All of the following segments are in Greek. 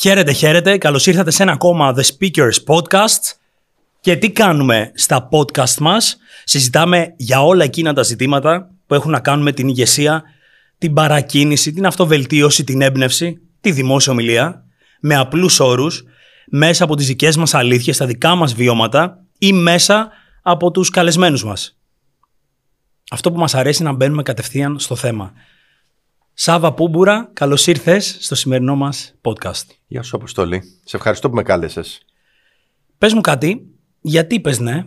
Χαίρετε, χαίρετε. Καλώς ήρθατε σε ένα ακόμα The Speakers Podcast. Και τι κάνουμε στα podcast μας; Συζητάμε για όλα εκείνα τα ζητήματα που έχουν να κάνουν με την ηγεσία, την παρακίνηση, την αυτοβελτίωση, την έμπνευση, τη δημόσια ομιλία, με απλούς όρους, μέσα από τις δικές μας αλήθειες, τα δικά μας βιώματα ή μέσα από τους καλεσμένους μας. Αυτό που μας αρέσει να μπαίνουμε κατευθείαν στο θέμα. Σάβα Πούμπουρα, καλώς ήρθες στο σημερινό μας podcast. Γεια σου, Αποστολή. Σε ευχαριστώ που με κάλεσες. Πες μου κάτι, γιατί είπε ναι;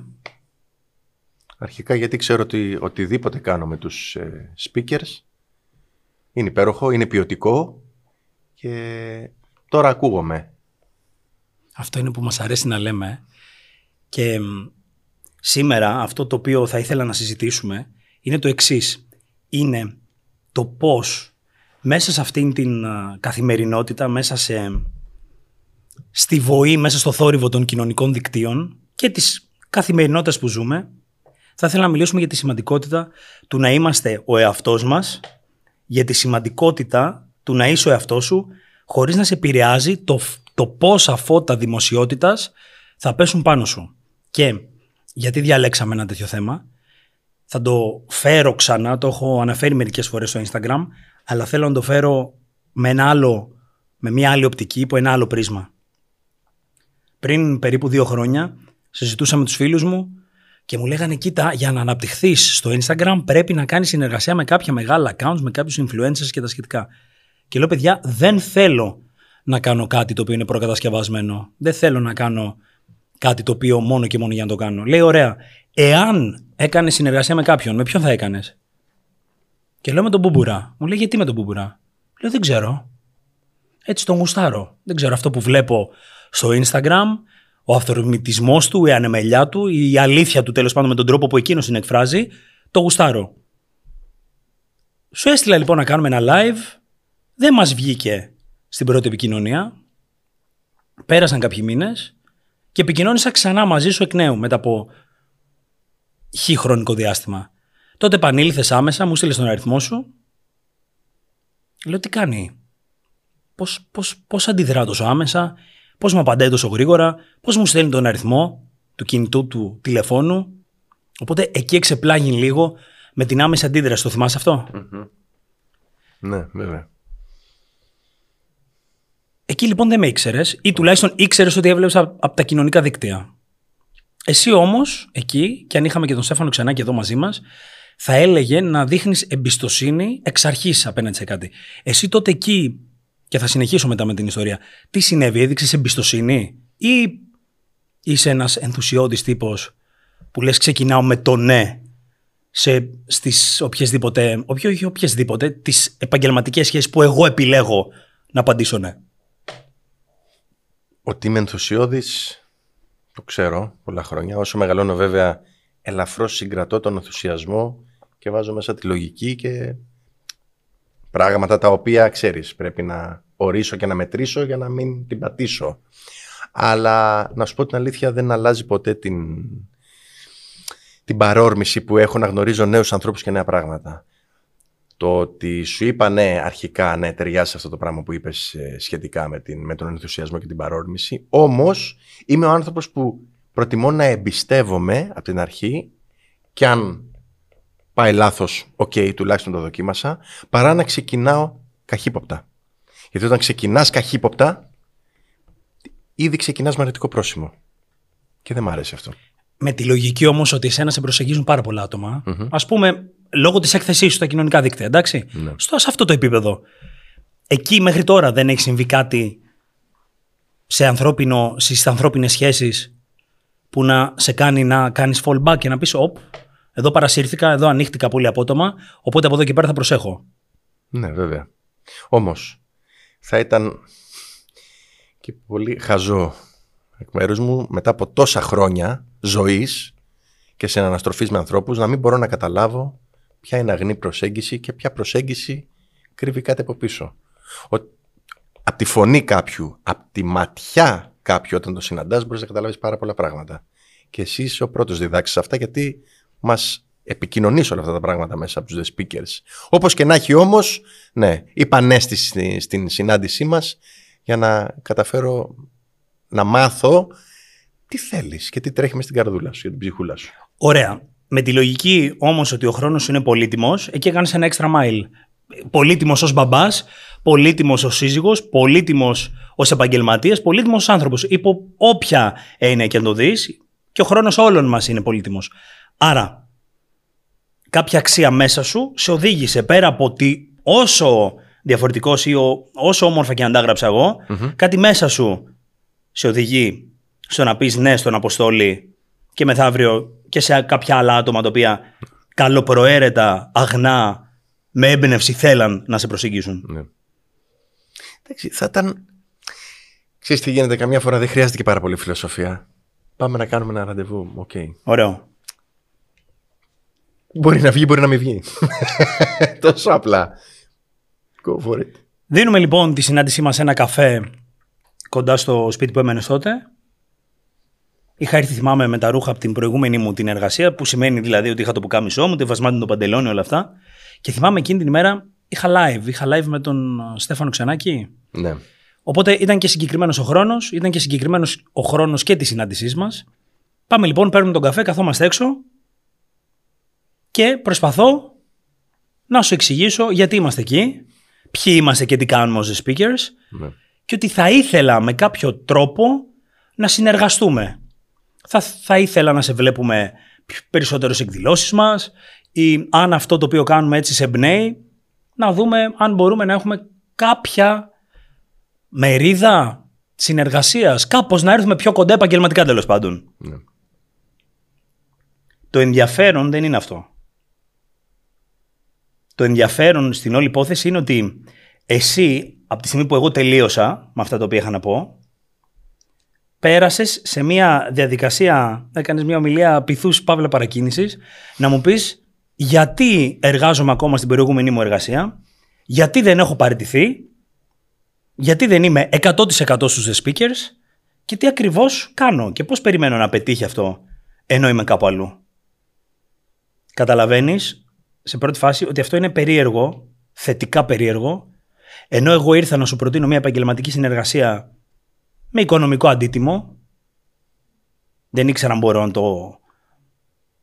Αρχικά γιατί ξέρω ότι οτιδήποτε κάνω με τους ε, speakers είναι υπέροχο, είναι ποιοτικό και τώρα ακούγομαι. Αυτό είναι που μας αρέσει να λέμε και σήμερα αυτό το οποίο θα ήθελα να συζητήσουμε είναι το εξής. Είναι το πώς μέσα σε αυτήν την καθημερινότητα, μέσα σε, στη βοή, μέσα στο θόρυβο των κοινωνικών δικτύων και της καθημερινότητας που ζούμε, θα ήθελα να μιλήσουμε για τη σημαντικότητα του να είμαστε ο εαυτός μας, για τη σημαντικότητα του να είσαι ο εαυτός σου, χωρίς να σε επηρεάζει το, το πόσα φώτα δημοσιότητας θα πέσουν πάνω σου. Και γιατί διαλέξαμε ένα τέτοιο θέμα, θα το φέρω ξανά, το έχω αναφέρει μερικές φορές στο Instagram, αλλά θέλω να το φέρω με, ένα άλλο, με μια άλλη οπτική, υπό ένα άλλο πρίσμα. Πριν περίπου δύο χρόνια συζητούσα με τους φίλους μου και μου λέγανε κοίτα για να αναπτυχθείς στο Instagram πρέπει να κάνεις συνεργασία με κάποια μεγάλα accounts, με κάποιους influencers και τα σχετικά. Και λέω παιδιά δεν θέλω να κάνω κάτι το οποίο είναι προκατασκευασμένο. Δεν θέλω να κάνω κάτι το οποίο μόνο και μόνο για να το κάνω. Λέει ωραία, εάν έκανες συνεργασία με κάποιον, με ποιον θα έκανες; Και λέω με τον Μπουμπουρά. Μου λέει γιατί με τον Μπουμπουρά. Λέω δεν ξέρω. Έτσι τον γουστάρω. Δεν ξέρω αυτό που βλέπω στο Instagram, ο αυθορμητισμός του, η ανεμελιά του, η αλήθεια του τέλος πάντων με τον τρόπο που εκείνος την εκφράζει, το γουστάρω. Σου έστειλα λοιπόν να κάνουμε ένα live. Δεν μας βγήκε στην πρώτη επικοινωνία. Πέρασαν κάποιοι μήνες και επικοινώνησα ξανά μαζί σου εκ νέου μετά από χι χρονικό διάστημα. Τότε επανήλθες άμεσα, μου στείλες τον αριθμό σου. Λέω τι κάνει; Πώς πώς, πώς αντιδρά τόσο άμεσα, πώς μου απαντάει τόσο γρήγορα, πώς μου στέλνει τον αριθμό του κινητού του τηλεφώνου; Οπότε εκεί εξεπλάγει λίγο με την άμεση αντίδραση. Το θυμάσαι Ναι, βέβαια. Εκεί λοιπόν δεν με ήξερες ή τουλάχιστον ήξερες ότι έβλεπες από τα κοινωνικά δίκτυα. Εσύ όμως, εκεί, και αν είχαμε και τον Στέφανο ξανά και εδώ μαζί μας, θα έλεγε να δείχνεις εμπιστοσύνη εξ αρχής απέναντι σε κάτι. Εσύ τότε εκεί, και θα συνεχίσω μετά με την ιστορία, τι συνέβη, έδειξες εμπιστοσύνη; Ή είσαι ένας ενθουσιώδης τύπος που λες ξεκινάω με το ναι σε, στις οποιασδήποτε, όχι οποιασδήποτε, τις επαγγελματικές σχέσεις που εγώ επιλέγω να απαντήσω ναι. Ότι είμαι ενθουσιώδης το ξέρω πολλά χρόνια. Όσο μεγαλώνω βέβαια ελαφρώς συγκρατώ τον ενθουσιασμό και βάζω μέσα τη λογική και πράγματα τα οποία ξέρεις πρέπει να ορίσω και να μετρήσω για να μην την πατήσω. Αλλά να σου πω την αλήθεια δεν αλλάζει ποτέ την, την παρόρμηση που έχω να γνωρίζω νέους ανθρώπους και νέα πράγματα. Το ότι σου είπα ναι αρχικά ναι ταιριάζει αυτό το πράγμα που είπες ε, σχετικά με, την, με τον ενθουσιασμό και την παρόρμηση. Όμως είμαι ο άνθρωπος που προτιμώ να εμπιστεύομαι από την αρχή και αν πάει λάθος, OK, okay, τουλάχιστον το δοκίμασα, παρά να ξεκινάω καχύποπτα. Γιατί όταν ξεκινάς καχύποπτα, ήδη ξεκινάς με αρνητικό πρόσημο. Και δεν μ' αρέσει αυτό. Με τη λογική όμως ότι εσένα σε προσεγγίζουν πάρα πολλά άτομα, ας πούμε, λόγω της έκθεσής σου στα κοινωνικά δίκτυα, εντάξει. Ναι. Στο, σε αυτό το επίπεδο. Εκεί μέχρι τώρα δεν έχει συμβεί κάτι σε ανθρώπινο, στις ανθρώπινες σχέσεις που να σε κάνει να κάνεις fallback και να πεις «Οπ, εδώ παρασύρθηκα, εδώ ανοίχτηκα πολύ απότομα, οπότε από εδώ και πέρα θα προσέχω». Ναι, βέβαια. Όμως, θα ήταν και πολύ χαζό εκ μέρους μου μετά από τόσα χρόνια ζωής και σε αναστροφής με ανθρώπους να μην μπορώ να καταλάβω ποια είναι αγνή προσέγγιση και ποια προσέγγιση κρύβει κάτι από πίσω. Ο, από τη φωνή κάποιου, από τη ματιά κάποιου όταν το συναντάς μπορείς να καταλάβεις πάρα πολλά πράγματα. Και εσύ είσαι ο πρώτος διδάξεις αυτά γιατί μας επικοινωνείς όλα αυτά τα πράγματα μέσα από τους The Speakers. Όπως και να έχει όμως, ναι, είπα ναι στη, στην συνάντησή μας για να καταφέρω να μάθω τι θέλεις και τι τρέχει μες στην καρδούλα σου, για την ψυχούλα σου. Ωραία. Με τη λογική όμως ότι ο χρόνος είναι πολύτιμος, εκεί έκανες ένα extra mile. Πολύτιμος ως μπαμπάς, πολύτιμος ως σύζυγος, πολύτιμος ως επαγγελματίας, πολύτιμος ως άνθρωπος. Υπό όποια έννοια και αν το δεις, και ο χρόνος όλων μας είναι πολύτιμος. Άρα, κάποια αξία μέσα σου σε οδήγησε πέρα από ότι όσο διαφορετικός ή όσο όμορφα και αν τα έγραψα εγώ, κάτι μέσα σου σε οδηγεί στο να πεις ναι στον Αποστόλη και μεθαύριο και σε κάποια άλλα άτομα τα οποία καλοπροαίρετα, αγνά, με έμπνευση θέλαν να σε προσεγγίσουν. Ναι. Εντάξει, θα ήταν. Ξέρεις τι γίνεται, καμιά φορά δεν χρειάζεται και πάρα πολύ φιλοσοφία. Πάμε να κάνουμε ένα ραντεβού. Okay. Ωραίο. Μπορεί να βγει, μπορεί να μην βγει. Τόσο απλά. Go for it. Δίνουμε λοιπόν τη συνάντησή μας σε ένα καφέ κοντά στο σπίτι που έμενες τότε. Είχα έρθει, θυμάμαι, με τα ρούχα από την προηγούμενη μου την εργασία, που σημαίνει δηλαδή ότι είχα το πουκάμισό μου, το βασμάτι το παντελόνι, όλα αυτά. Και θυμάμαι εκείνη την ημέρα είχα live. Είχα live με τον Στέφανο Ξανάκη. Ναι. Οπότε ήταν και συγκεκριμένος ο χρόνος, ήταν και συγκεκριμένος ο χρόνος και της συνάντησής μας. Πάμε λοιπόν, παίρνουμε τον καφέ, καθόμαστε έξω και προσπαθώ να σου εξηγήσω γιατί είμαστε εκεί, ποιοι είμαστε και τι κάνουμε ως speakers ναι. και ότι θα ήθελα με κάποιο τρόπο να συνεργαστούμε. Θα, θα ήθελα να σε βλέπουμε περισσότερο σε εκδηλώσεις μας ή αν αυτό το οποίο κάνουμε έτσι σε εμπνέει, να δούμε αν μπορούμε να έχουμε κάποια μερίδα συνεργασίας, κάπως να έρθουμε πιο κοντά επαγγελματικά τέλος πάντων. Ναι. Το ενδιαφέρον δεν είναι αυτό. Το ενδιαφέρον στην όλη υπόθεση είναι ότι εσύ, από τη στιγμή που εγώ τελείωσα με αυτά τα οποία είχα να πω, πέρασες σε μια διαδικασία, έκανε μια ομιλία πυθούς παύλα παρακίνησης, να μου πεις γιατί εργάζομαι ακόμα στην προηγούμενη μου εργασία, γιατί δεν έχω παραιτηθεί, γιατί δεν είμαι 100% στους The Speakers; Και τι ακριβώς κάνω και πώς περιμένω να πετύχει αυτό ενώ είμαι κάπου αλλού; Καταλαβαίνεις σε πρώτη φάση ότι αυτό είναι περίεργο, θετικά περίεργο, ενώ εγώ ήρθα να σου προτείνω μια επαγγελματική συνεργασία με οικονομικό αντίτιμο, δεν ήξερα αν μπορώ να το...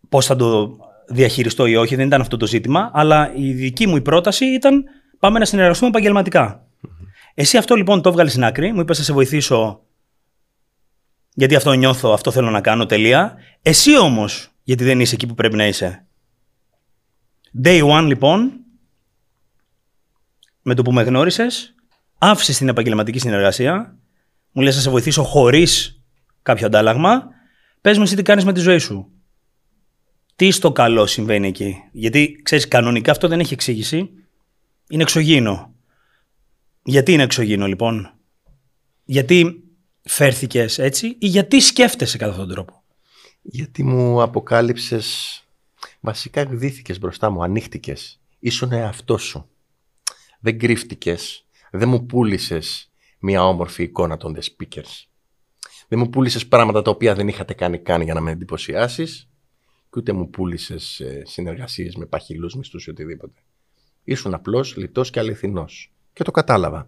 πώς θα το διαχειριστώ ή όχι, δεν ήταν αυτό το ζήτημα, αλλά η δική μου η πρόταση ήταν πάμε να συνεργαστούμε επαγγελματικά. Εσύ αυτό λοιπόν το έβγαλε στην άκρη, μου είπες να σε βοηθήσω γιατί αυτό νιώθω, αυτό θέλω να κάνω, τελεία. Εσύ όμως, γιατί δεν είσαι εκεί που πρέπει να είσαι. Day one λοιπόν, με το που με γνώρισες, άφησες την επαγγελματική συνεργασία, μου λες να σε βοηθήσω χωρίς κάποιο αντάλλαγμα, πες μου εσύ τι κάνεις με τη ζωή σου. Τι στο καλό συμβαίνει εκεί. Γιατί ξέρεις, κανονικά αυτό δεν έχει εξήγηση. Είναι εξωγήινο. Γιατί είναι εξωγήινο λοιπόν; Γιατί φέρθηκες έτσι ή γιατί σκέφτεσαι κατά αυτόν τον τρόπο; Γιατί μου αποκάλυψες Βασικά εκδίθηκες μπροστά μου, ανοίχτηκες. Ήσουν εαυτό σου. Δεν κρύφτηκες. Δεν μου πούλησες μια όμορφη εικόνα των The Speakers. Δεν μου πούλησες πράγματα τα οποία δεν είχατε κάνει καν για να με εντυπωσιάσεις και ούτε μου πούλησες ε, συνεργασίες με παχυλούς μισθούς ή οτιδήποτε. Ήσουν απλός, λιτός και αληθινός. Και το κατάλαβα.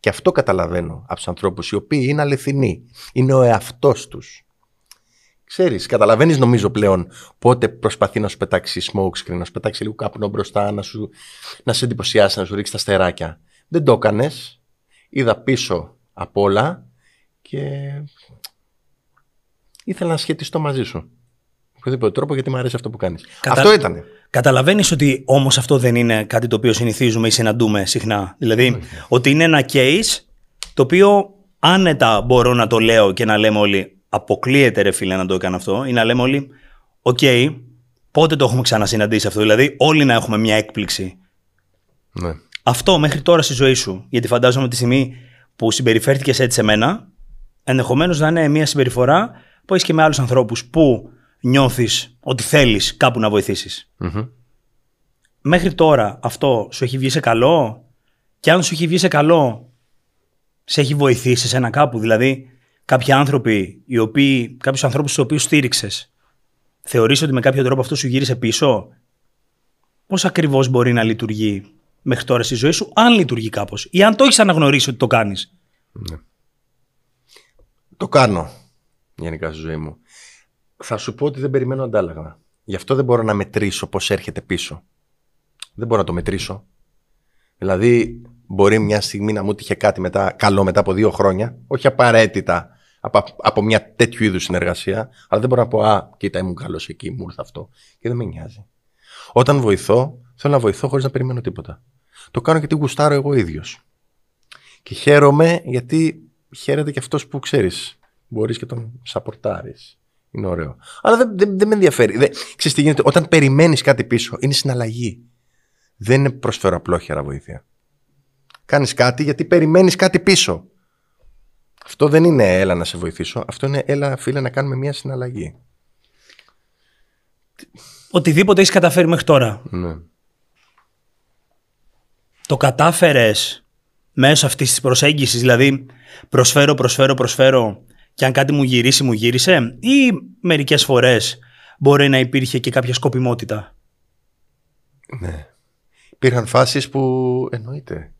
Και αυτό καταλαβαίνω από τους ανθρώπους οι οποίοι είναι αληθινοί. Είναι ο εαυτός τους. Ξέρεις, καταλαβαίνεις νομίζω πλέον πότε προσπαθεί να σου πετάξει smoke screen, να σου πετάξει λίγο καπνό μπροστά, να, σου, να σε εντυπωσιάσει, να σου ρίξει τα στεράκια. Δεν το έκανες. Είδα πίσω απ' όλα και ήθελα να σχετιστώ μαζί σου. Με οποιοδήποτε τρόπο γιατί μου αρέσει αυτό που κάνεις. Κατα... Αυτό ήταν. Καταλαβαίνεις ότι όμως αυτό δεν είναι κάτι το οποίο συνηθίζουμε ή συναντούμε συχνά. Δηλαδή, ότι είναι ένα case το οποίο άνετα μπορώ να το λέω και να λέμε όλοι αποκλείεται ρε φίλε να το έκανε αυτό ή να λέμε όλοι, OK, okay, πότε το έχουμε ξανασυναντήσει αυτό. Δηλαδή, όλοι να έχουμε μια έκπληξη. Ναι. Αυτό μέχρι τώρα στη ζωή σου. Γιατί φαντάζομαι τη στιγμή που συμπεριφέρθηκες έτσι σε μένα, ενδεχομένως να είναι μια συμπεριφορά που έχεις και με άλλους ανθρώπους που νιώθεις ότι θέλεις κάπου να βοηθήσεις Μέχρι τώρα αυτό σου έχει βγει σε καλό, και αν σου έχει βγει σε καλό, σε έχει βοηθήσει σε ένα κάπου. Δηλαδή, κάποιοι άνθρωποι, οι οποίοι, κάποιους ανθρώπους στους οποίους στήριξες, θεωρείς ότι με κάποιο τρόπο αυτό σου γύρισε πίσω, πώς ακριβώς μπορεί να λειτουργεί μέχρι τώρα στη ζωή σου, αν λειτουργεί κάπως ή αν το έχεις αναγνωρίσει ότι το κάνεις; Ναι. Το κάνω γενικά στη ζωή μου. Θα σου πω ότι δεν περιμένω αντάλλαγμα. Γι' αυτό δεν μπορώ να μετρήσω πώς έρχεται πίσω. Δεν μπορώ να το μετρήσω. Δηλαδή, μπορεί μια στιγμή να μου τύχε κάτι μετά, καλό μετά από δύο χρόνια, όχι απαραίτητα από, από μια τέτοιου είδους συνεργασία, αλλά δεν μπορώ να πω Α, κοίτα, ήμουν καλός εκεί, μου ήρθε αυτό. Και δεν με νοιάζει. Όταν βοηθώ, θέλω να βοηθώ χωρίς να περιμένω τίποτα. Το κάνω γιατί γουστάρω εγώ ίδιος. Και χαίρομαι γιατί χαίρεται και αυτός που ξέρεις. Μπορείς και τον σαπορτάρεις. Είναι ωραίο. Αλλά δεν, δεν, δεν με ενδιαφέρει. Δεν, ξέρεις τι γίνεται. Όταν περιμένεις κάτι πίσω, είναι συναλλαγή. Δεν είναι προσφέρω απλόχερα βοήθεια. Κάνεις κάτι γιατί περιμένεις κάτι πίσω. Αυτό δεν είναι έλα να σε βοηθήσω. Αυτό είναι έλα φίλε να κάνουμε μια συναλλαγή. Οτιδήποτε έχεις καταφέρει μέχρι τώρα. Ναι. Το κατάφερες μέσω αυτής της προσέγγισης, δηλαδή προσφέρω, προσφέρω, προσφέρω και αν κάτι μου γυρίσει, μου γύρισε, ή μερικές φορές μπορεί να υπήρχε και κάποια σκοπιμότητα; Ναι. Υπήρχαν φάσεις που εννοείται.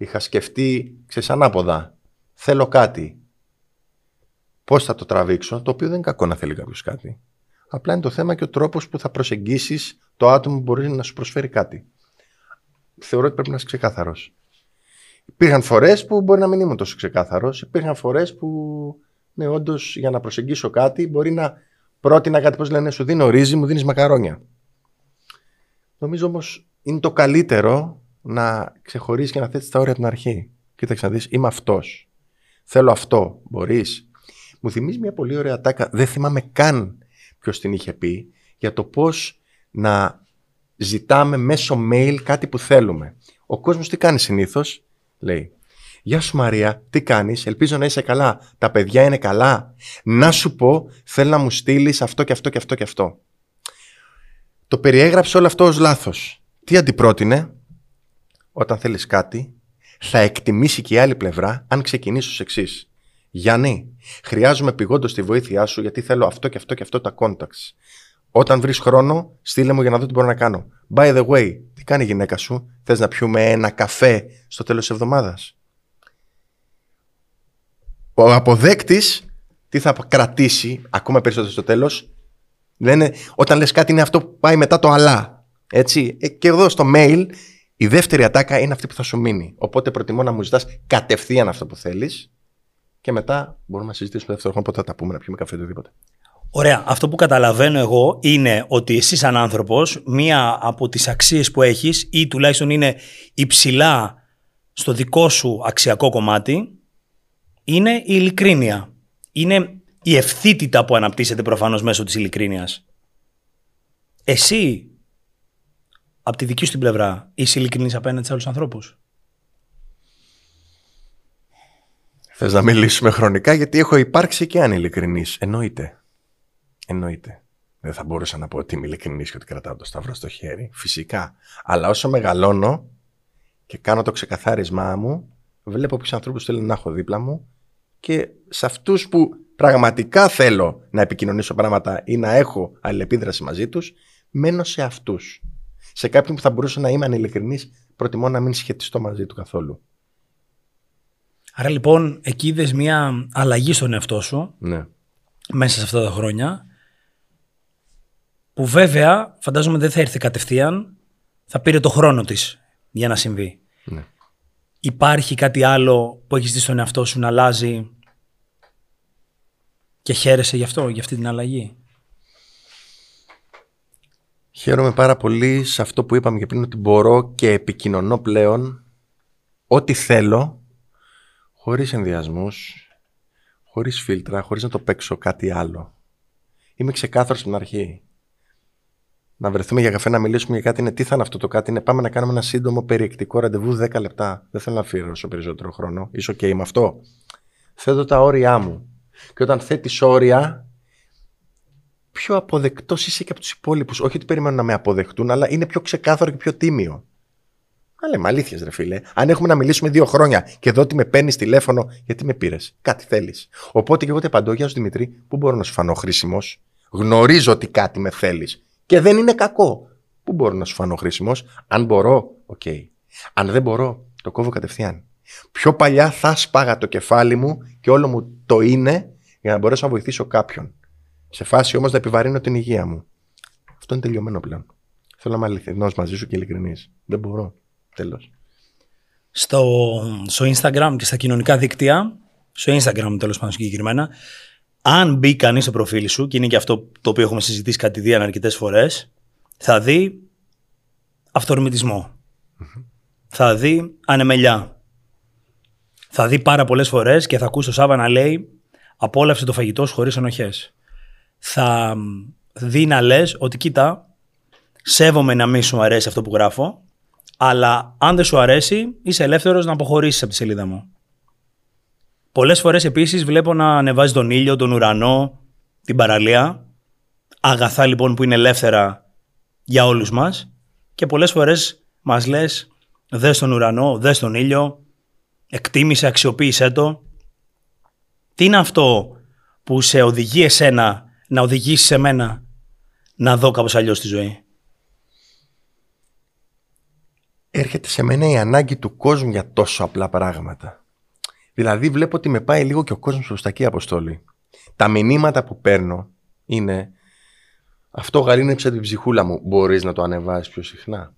Είχα σκεφτεί, ξέρεις, ανάποδα. Θέλω κάτι. Πώς θα το τραβήξω, το οποίο δεν είναι κακό να θέλει κάποιος κάτι. Απλά είναι το θέμα και ο τρόπος που θα προσεγγίσεις το άτομο που μπορείς να σου προσφέρει κάτι. Θεωρώ ότι πρέπει να είσαι ξεκάθαρος. Υπήρχαν φορές που μπορεί να μην ήμουν τόσο ξεκάθαρος. Υπήρχαν φορές που, ναι, όντως για να προσεγγίσω κάτι μπορεί να πρότεινα κάτι, πώς λένε, σου δίνω ρύζι, μου δίνεις μακαρόνια. Νομίζω όμως είναι το καλύτερο να ξεχωρίσει και να θέτεις τα όρια από την αρχή. Κοίταξε να δεις, είμαι αυτός. Θέλω αυτό. Μπορείς. Μου θυμίζει μια πολύ ωραία τάκα. Δεν θυμάμαι καν ποιος την είχε πει για το πώς να ζητάμε μέσω mail κάτι που θέλουμε. Ο κόσμος τι κάνει συνήθως, λέει. Γεια σου Μαρία, τι κάνεις, ελπίζω να είσαι καλά, τα παιδιά είναι καλά. Να σου πω, θέλω να μου στείλεις αυτό και αυτό και αυτό και αυτό. Το περιέγραψε όλο αυτό ως λάθος. Τι αντιπρότεινε, όταν θέλεις κάτι, θα εκτιμήσει και η άλλη πλευρά αν ξεκινήσει ως εξής. Γιάννη, χρειάζομαι πηγόντως τη βοήθειά σου γιατί θέλω αυτό και αυτό και αυτό τα contacts. Όταν βρεις χρόνο, στείλε μου για να δω τι μπορώ να κάνω. By the way, τι κάνει η γυναίκα σου, θες να πιούμε ένα καφέ στο τέλος της εβδομάδας; Ο αποδέκτης τι θα κρατήσει ακόμα περισσότερο στο τέλος; Λένε, όταν λες κάτι είναι αυτό που πάει μετά το αλλά. Έτσι. Ε, και εδώ στο mail η δεύτερη ατάκα είναι αυτή που θα σου μείνει. Οπότε προτιμώ να μου ζητάς κατευθείαν αυτό που θέλεις και μετά μπορούμε να συζητήσουμε δεύτερο χρόνο πότε θα τα πούμε, να πιούμε καφέ οτιδήποτε. Ωραία. Αυτό που καταλαβαίνω εγώ είναι ότι εσύ σαν άνθρωπος, μία από τις αξίες που έχεις ή τουλάχιστον είναι υψηλά στο δικό σου αξιακό κομμάτι, είναι η ειλικρίνεια. Είναι η ευθύτητα που αναπτύσσεται προφανώς μέσω της ειλικρίνειας. Εσύ από τη δική σου την πλευρά είσαι ειλικρινής απέναντι σε άλλους ανθρώπους; Θες να μιλήσουμε χρονικά; Γιατί έχω υπάρξει και ανηλικρινής. Εννοείται. Εννοείται. Δεν θα μπορούσα να πω ότι είμαι ειλικρινής και ότι κρατάω το σταυρό στο χέρι. Φυσικά. Αλλά όσο μεγαλώνω και κάνω το ξεκαθάρισμά μου, βλέπω ποιους ανθρώπους θέλω να έχω δίπλα μου και σε αυτούς που πραγματικά θέλω να επικοινωνήσω πράγματα ή να έχω αλληλεπίδραση μαζί τους, μένω σε αυτούς σε κάποιον που θα μπορούσε να είμαι ανηλικρινή, προτιμώ να μην σχετιστώ μαζί του καθόλου. Άρα λοιπόν εκεί είδες μια αλλαγή στον εαυτό σου ναι. μέσα σε αυτά τα χρόνια που βέβαια φαντάζομαι δεν θα έρθει κατευθείαν, θα πήρε το χρόνο της για να συμβεί. Ναι. Υπάρχει κάτι άλλο που έχεις δει στον εαυτό σου να αλλάζει και χαίρεσαι γι' αυτό, για αυτή την αλλαγή; Χαίρομαι πάρα πολύ σε αυτό που είπαμε και πριν ότι μπορώ και επικοινωνώ πλέον ό,τι θέλω χωρίς ενδιασμούς, χωρίς φίλτρα, χωρίς να το παίξω κάτι άλλο. Είμαι ξεκάθαρος στην αρχή. Να βρεθούμε για καφέ να μιλήσουμε για κάτι είναι τι θα είναι αυτό το κάτι είναι πάμε να κάνουμε ένα σύντομο περιεκτικό ραντεβού 10 λεπτά. Δεν θέλω να αφιερώσω περισσότερο χρόνο. Είσαι ok με αυτό; Θέτω τα όρια μου. Και όταν θέτεις όρια πιο αποδεκτός είσαι και από τους υπόλοιπους. Όχι ότι περιμένουν να με αποδεχτούν, αλλά είναι πιο ξεκάθαρο και πιο τίμιο. Αλλά λέμε αλήθειας, ρε φίλε. Αν έχουμε να μιλήσουμε δύο χρόνια και εδώ ότι με παίρνεις τηλέφωνο, γιατί με πήρες; Κάτι θέλεις. Οπότε και εγώ te απαντώ, Γεια σου Δημητρή, πού μπορώ να σου φανώ χρήσιμος; Γνωρίζω ότι κάτι με θέλεις. Και δεν είναι κακό. Πού μπορώ να σου φανώ χρήσιμος; Αν μπορώ, OK. Okay. Αν δεν μπορώ, το κόβω κατευθείαν. Πιο παλιά θα σπάγα το κεφάλι μου και όλο μου το είναι για να μπορέσω να βοηθήσω κάποιον. Σε φάση όμως να επιβαρύνω την υγεία μου. Αυτό είναι τελειωμένο πλέον. Θέλω να είμαι αληθινός μαζί σου και ειλικρινής. Δεν μπορώ. Τέλος. Στο, στο Instagram και στα κοινωνικά δίκτυα, στο Instagram τέλος πάντων συγκεκριμένα, αν μπει κανείς στο προφίλ σου, και είναι και αυτό το οποίο έχουμε συζητήσει κατηδίαν αρκετές φορές, θα δει αυτορμητισμο Θα δει ανεμελιά. Θα δει πάρα πολλές φορές και θα ακούσει το Σάβα να λέει Απόλαυσε το φαγητό σου χωρίς ενοχέ. Θα δει να λες ότι κοίτα, σέβομαι να μην σου αρέσει αυτό που γράφω, αλλά αν δεν σου αρέσει, είσαι ελεύθερος να αποχωρήσεις από τη σελίδα μου. Πολλές φορές επίσης βλέπω να ανεβάζει τον ήλιο, τον ουρανό, την παραλία. Αγαθά λοιπόν που είναι ελεύθερα για όλους μας και πολλές φορές μας λες δες τον ουρανό, δες τον ήλιο, εκτίμησε, αξιοποίησέ το. Τι είναι αυτό που σε οδηγεί εσένα να οδηγήσει σε μένα να δω κάπως αλλιώς τη ζωή. Έρχεται σε μένα η ανάγκη του κόσμου για τόσο απλά πράγματα. Δηλαδή βλέπω ότι με πάει λίγο και ο κόσμος προς τα εκεί αποστόλη. Τα μηνύματα που παίρνω είναι αυτό γαλήνεψε την ψυχούλα μου. Μπορείς να το ανεβάσεις πιο συχνά.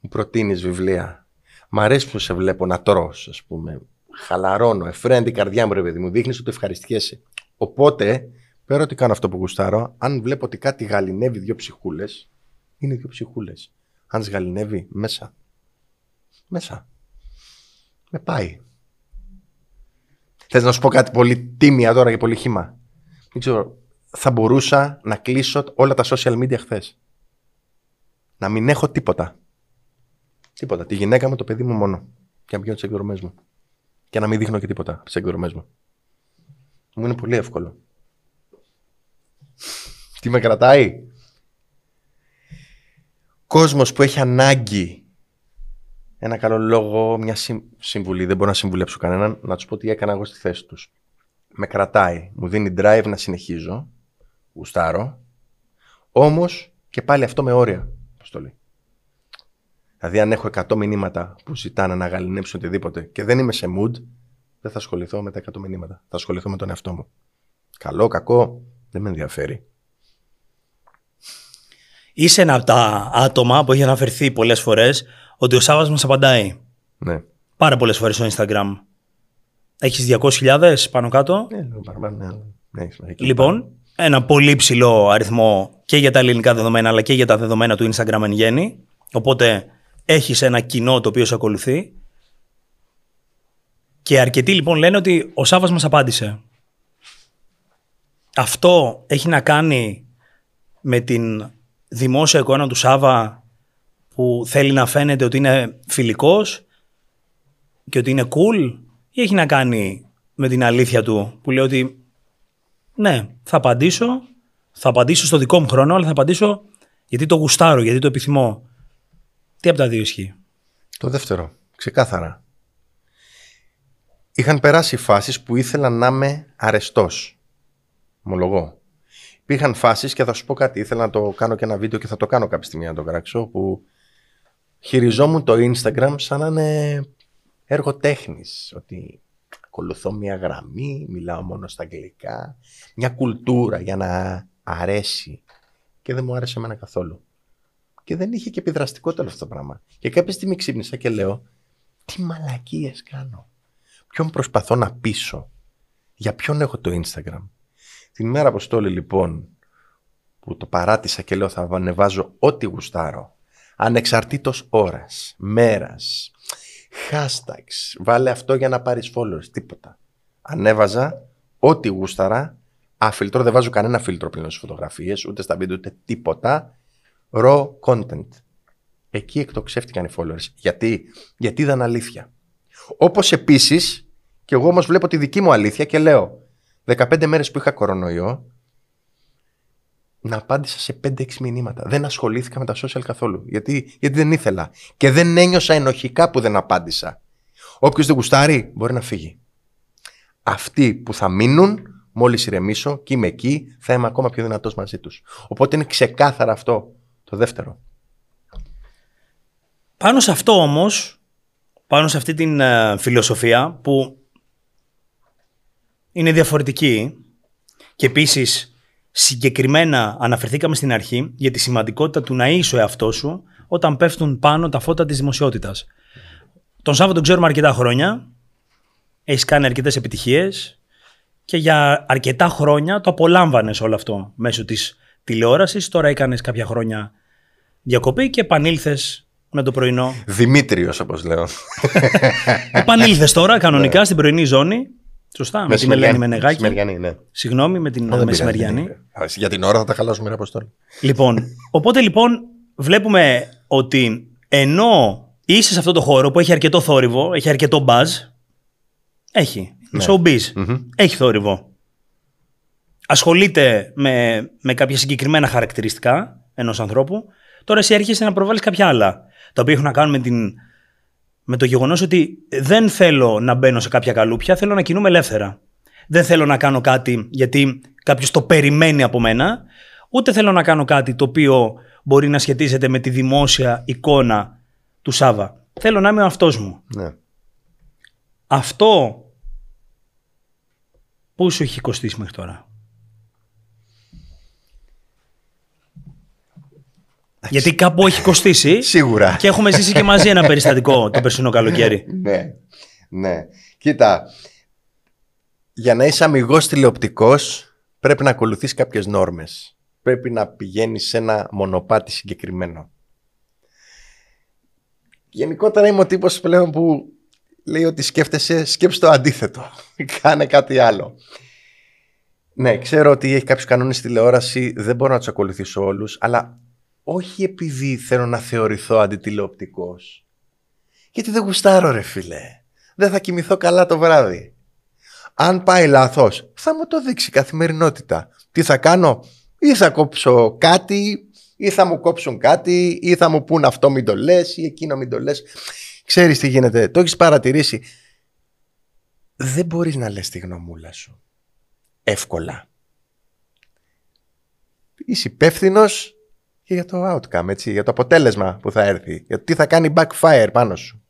Μου προτείνεις βιβλία. Μ' αρέσει που σε βλέπω να τρως, ας πούμε. Χαλαρώνω, εφραίνει την καρδιά μου, ρε παιδί μου. Δείχνεις ότι ευχαριστιέσαι. Οπότε, πέρα ότι κάνω αυτό που γουστάρω, αν βλέπω ότι κάτι γαλινεύει δύο ψυχούλες, είναι δύο ψυχούλες. Αν γαλινεύει μέσα. Μέσα. Με πάει. Θες να σου πω κάτι πολύ τίμια τώρα και πολύ χήμα. Δεν ξέρω. Θα μπορούσα να κλείσω όλα τα social media χθες. Να μην έχω τίποτα. Τίποτα. Τη γυναίκα μου, το παιδί μου μόνο. Και να πηγαίνω τι εκδρομές μου. Και να μην δείχνω και τίποτα στις εκδρομές μου. Μου είναι πολύ εύκολο. Τι με κρατάει; Κόσμος που έχει ανάγκη ένα καλό λόγο, μια συμβουλή, δεν μπορώ να συμβουλέψω κανέναν, να τους πω τι έκανα εγώ στη θέση τους. Με κρατάει, μου δίνει drive να συνεχίζω, γουστάρω, όμως και πάλι αυτό με όρια. Αποστολή. Δηλαδή, αν έχω 100 μηνύματα που ζητάνε να γαλινέψουν οτιδήποτε και δεν είμαι σε mood, δεν θα ασχοληθώ με τα 100 μηνύματα. Θα ασχοληθώ με τον εαυτό μου. Καλό, κακό, δεν με ενδιαφέρει. Είσαι ένα από τα άτομα που έχει αναφερθεί πολλές φορές ότι ο Σάβα μας απαντάει. Ναι. Πάρα πολλές φορές στο Instagram. Έχεις 200.000 πάνω κάτω; Ναι, ναι, παραπάνω, ναι, ναι, λοιπόν, ένα πολύ ψηλό αριθμό και για τα ελληνικά δεδομένα αλλά και για τα δεδομένα του Instagram εν γέννη. Οπότε έχεις ένα κοινό το οποίο σε ακολουθεί. Και αρκετοί λοιπόν λένε ότι ο Σάββας μας απάντησε. Αυτό έχει να κάνει με την δημόσια εικόνα του Σάβα που θέλει να φαίνεται ότι είναι φιλικός και ότι είναι cool ή έχει να κάνει με την αλήθεια του που λέει ότι ναι, θα απαντήσω, θα απαντήσω στο δικό μου χρόνο, αλλά θα απαντήσω γιατί το γουστάρω, γιατί το επιθυμώ. Τι από τα δύο ισχύει; Το δεύτερο, ξεκάθαρα. Είχαν περάσει φάσεις που ήθελα να είμαι αρεστός. Ομολογώ. Υπήρχαν φάσεις και θα σου πω κάτι, ήθελα να το κάνω και ένα βίντεο και θα το κάνω κάποια στιγμή να το κράξω, που χειριζόμουν το Instagram σαν να είναι έργο τέχνης. Ότι ακολουθώ μια γραμμή, μιλάω μόνο στα αγγλικά, μια κουλτούρα για να αρέσει. Και δεν μου άρεσε εμένα καθόλου. Και δεν είχε και επιδραστικότητα αυτό το πράγμα. Και κάποια στιγμή ξύπνησα και λέω, τι μαλακίες κάνω; Ποιον προσπαθώ να πείσω; Για ποιον έχω το Instagram; Την μέρα Αποστόλη λοιπόν που το παράτησα και λέω θα ανεβάζω ό,τι γουστάρω. Ανεξαρτήτως ώρας, μέρας, hashtags, βάλε αυτό για να πάρεις followers, τίποτα. Ανέβαζα ό,τι γούσταρα, αφιλτρώ, δεν βάζω κανένα φίλτρο πλέον στις φωτογραφίες, ούτε στα βίντεο, ούτε τίποτα. Raw content. Εκεί εκτοξεύτηκαν οι followers. Γιατί, Γιατί ήταν αλήθεια. Όπως επίσης, και εγώ όμως βλέπω τη δική μου αλήθεια και λέω, 15 μέρες που είχα κορονοϊό, να απάντησα σε 5-6 μηνύματα. Δεν ασχολήθηκα με τα social καθόλου. Γιατί, γιατί δεν ήθελα. Και δεν ένιωσα ενοχικά που δεν απάντησα. Όποιος δεν γουστάρει μπορεί να φύγει. Αυτοί που θα μείνουν, μόλις ηρεμήσω και είμαι εκεί, θα είμαι ακόμα πιο δυνατός μαζί τους. Οπότε είναι ξεκάθαρα αυτό το δεύτερο. Πάνω σε αυτό όμως, πάνω σε αυτή την ε, φιλοσοφία που είναι διαφορετική και επίσης συγκεκριμένα αναφερθήκαμε στην αρχή για τη σημαντικότητα του να είσαι ο εαυτός σου όταν πέφτουν πάνω τα φώτα της δημοσιότητας. Τον Σάββατο τον ξέρουμε αρκετά χρόνια, έχεις κάνει αρκετές επιτυχίες και για αρκετά χρόνια το απολάμβανες όλο αυτό μέσω της τηλεόρασης. Τώρα έκανες κάποια χρόνια διακοπή και επανήλθες με το πρωινό. Δημήτριος, όπως λέω. Επανήλθες τώρα κανονικά στην πρωινή ζώνη. Σωστά, με την Ελένη Μενεγάκη. Μεσημεριανή, ναι. Συγγνώμη, με την Δεν Μεσημεριανή. πειράζει. Για την ώρα θα τα χαλάσουμε, ρε Αποστόλη. Λοιπόν, οπότε λοιπόν βλέπουμε ότι ενώ είσαι σε αυτό το χώρο που έχει αρκετό θόρυβο, έχει αρκετό buzz, έχει. Ναι. Showbiz. Μμμ. Έχει θόρυβο. Ασχολείται με, με κάποια συγκεκριμένα χαρακτηριστικά ενός ανθρώπου. Τώρα εσύ έρχεσαι να προβάλλεις κάποια άλλα. Τα οποία έχουν να κάνουν με, την, με το γεγονός ότι δεν θέλω να μπαίνω σε κάποια καλούπια, θέλω να κινούμαι ελεύθερα. Δεν θέλω να κάνω κάτι γιατί κάποιος το περιμένει από μένα, ούτε θέλω να κάνω κάτι το οποίο μπορεί να σχετίζεται με τη δημόσια εικόνα του Σάβα. Θέλω να είμαι ο αυτός μου. Ναι. Αυτό πού σου έχει κοστίσει μέχρι τώρα; Γιατί κάπου έχει κοστίσει Σίγουρα. και έχουμε ζήσει και μαζί ένα περιστατικό το περσινό καλοκαίρι. Ναι, ναι. Κοίτα, για να είσαι αμυγός τηλεοπτικός πρέπει να ακολουθείς κάποιες νόρμες. Πρέπει να πηγαίνεις σε ένα μονοπάτι συγκεκριμένο. Γενικότερα είμαι ο τύπος πλέον που λέει ότι σκέφτεσαι, σκέψου το αντίθετο. Κάνε κάτι άλλο. Ναι, ξέρω ότι έχει κάποιους κανόνες στη τηλεόραση, δεν μπορώ να τους ακολουθήσω όλους, αλλά όχι επειδή θέλω να θεωρηθώ αντιτηλεοπτικός. Γιατί δεν γουστάρω ρε φίλε. Δεν θα κοιμηθώ καλά το βράδυ. Αν πάει λάθος, θα μου το δείξει η καθημερινότητα. Τι θα κάνω, ή θα κόψω κάτι, ή θα μου κόψουν κάτι, ή θα μου πούν αυτό μην το λες, ή εκείνο μην το λες. Ξέρεις τι γίνεται, το έχεις παρατηρήσει. Δεν μπορείς να λες τη γνωμούλα σου. Εύκολα. Είσαι υπεύθυνος και για το outcome, έτσι, για το αποτέλεσμα που θα έρθει. Για το τι θα κάνει backfire πάνω σου.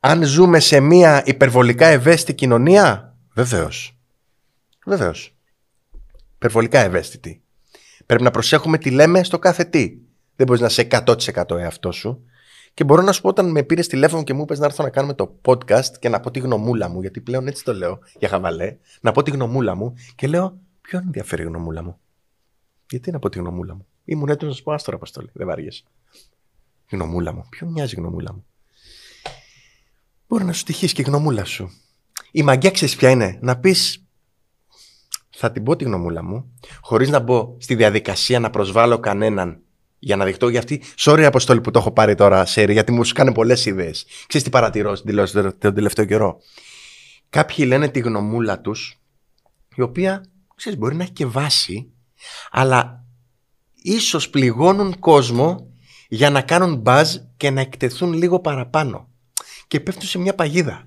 Αν ζούμε σε μια υπερβολικά ευαίσθητη κοινωνία, βεβαίως. Βεβαίως. Υπερβολικά ευαίσθητη. Πρέπει να προσέχουμε τι λέμε στο κάθε τι. Δεν μπορείς να είσαι 100% εαυτό σου. Και μπορώ να σου πω όταν με πήρες τηλέφωνο και μου είπες να έρθω να κάνουμε το podcast και να πω τη γνωμούλα μου, γιατί πλέον έτσι το λέω για χαβαλέ, να πω τη γνωμούλα μου και λέω, Ποιον ενδιαφέρει η γνωμούλα μου; Γιατί να πω τη γνωμούλα μου; Ήμουν έτοιμος να σου πω άστορα αποστολή. Δεν βάριεσαι. Η γνωμούλα μου. Ποιον μοιάζει η γνωμούλα μου. Μπορεί να σου τυχήσει και η γνωμούλα σου. Η μαγκιά ξέρεις ποια είναι. Να πεις. Θα την πω τη γνωμούλα μου, χωρίς να μπω στη διαδικασία να προσβάλλω κανέναν για να δειχτώ για αυτή. Sorry, Αποστόλη που το έχω πάρει τώρα σε γιατί μου σου κάνει πολλές ιδέες. Ξέρεις τι παρατηρώ στην τηλεόραση τον- τον τελευταίο καιρό; Κάποιοι λένε τη γνωμούλα τους, η οποία ξέρεις, μπορεί να έχει και βάση, αλλά ίσως πληγώνουν κόσμο για να κάνουν buzz και να εκτεθούν λίγο παραπάνω. Και πέφτουν σε μια παγίδα.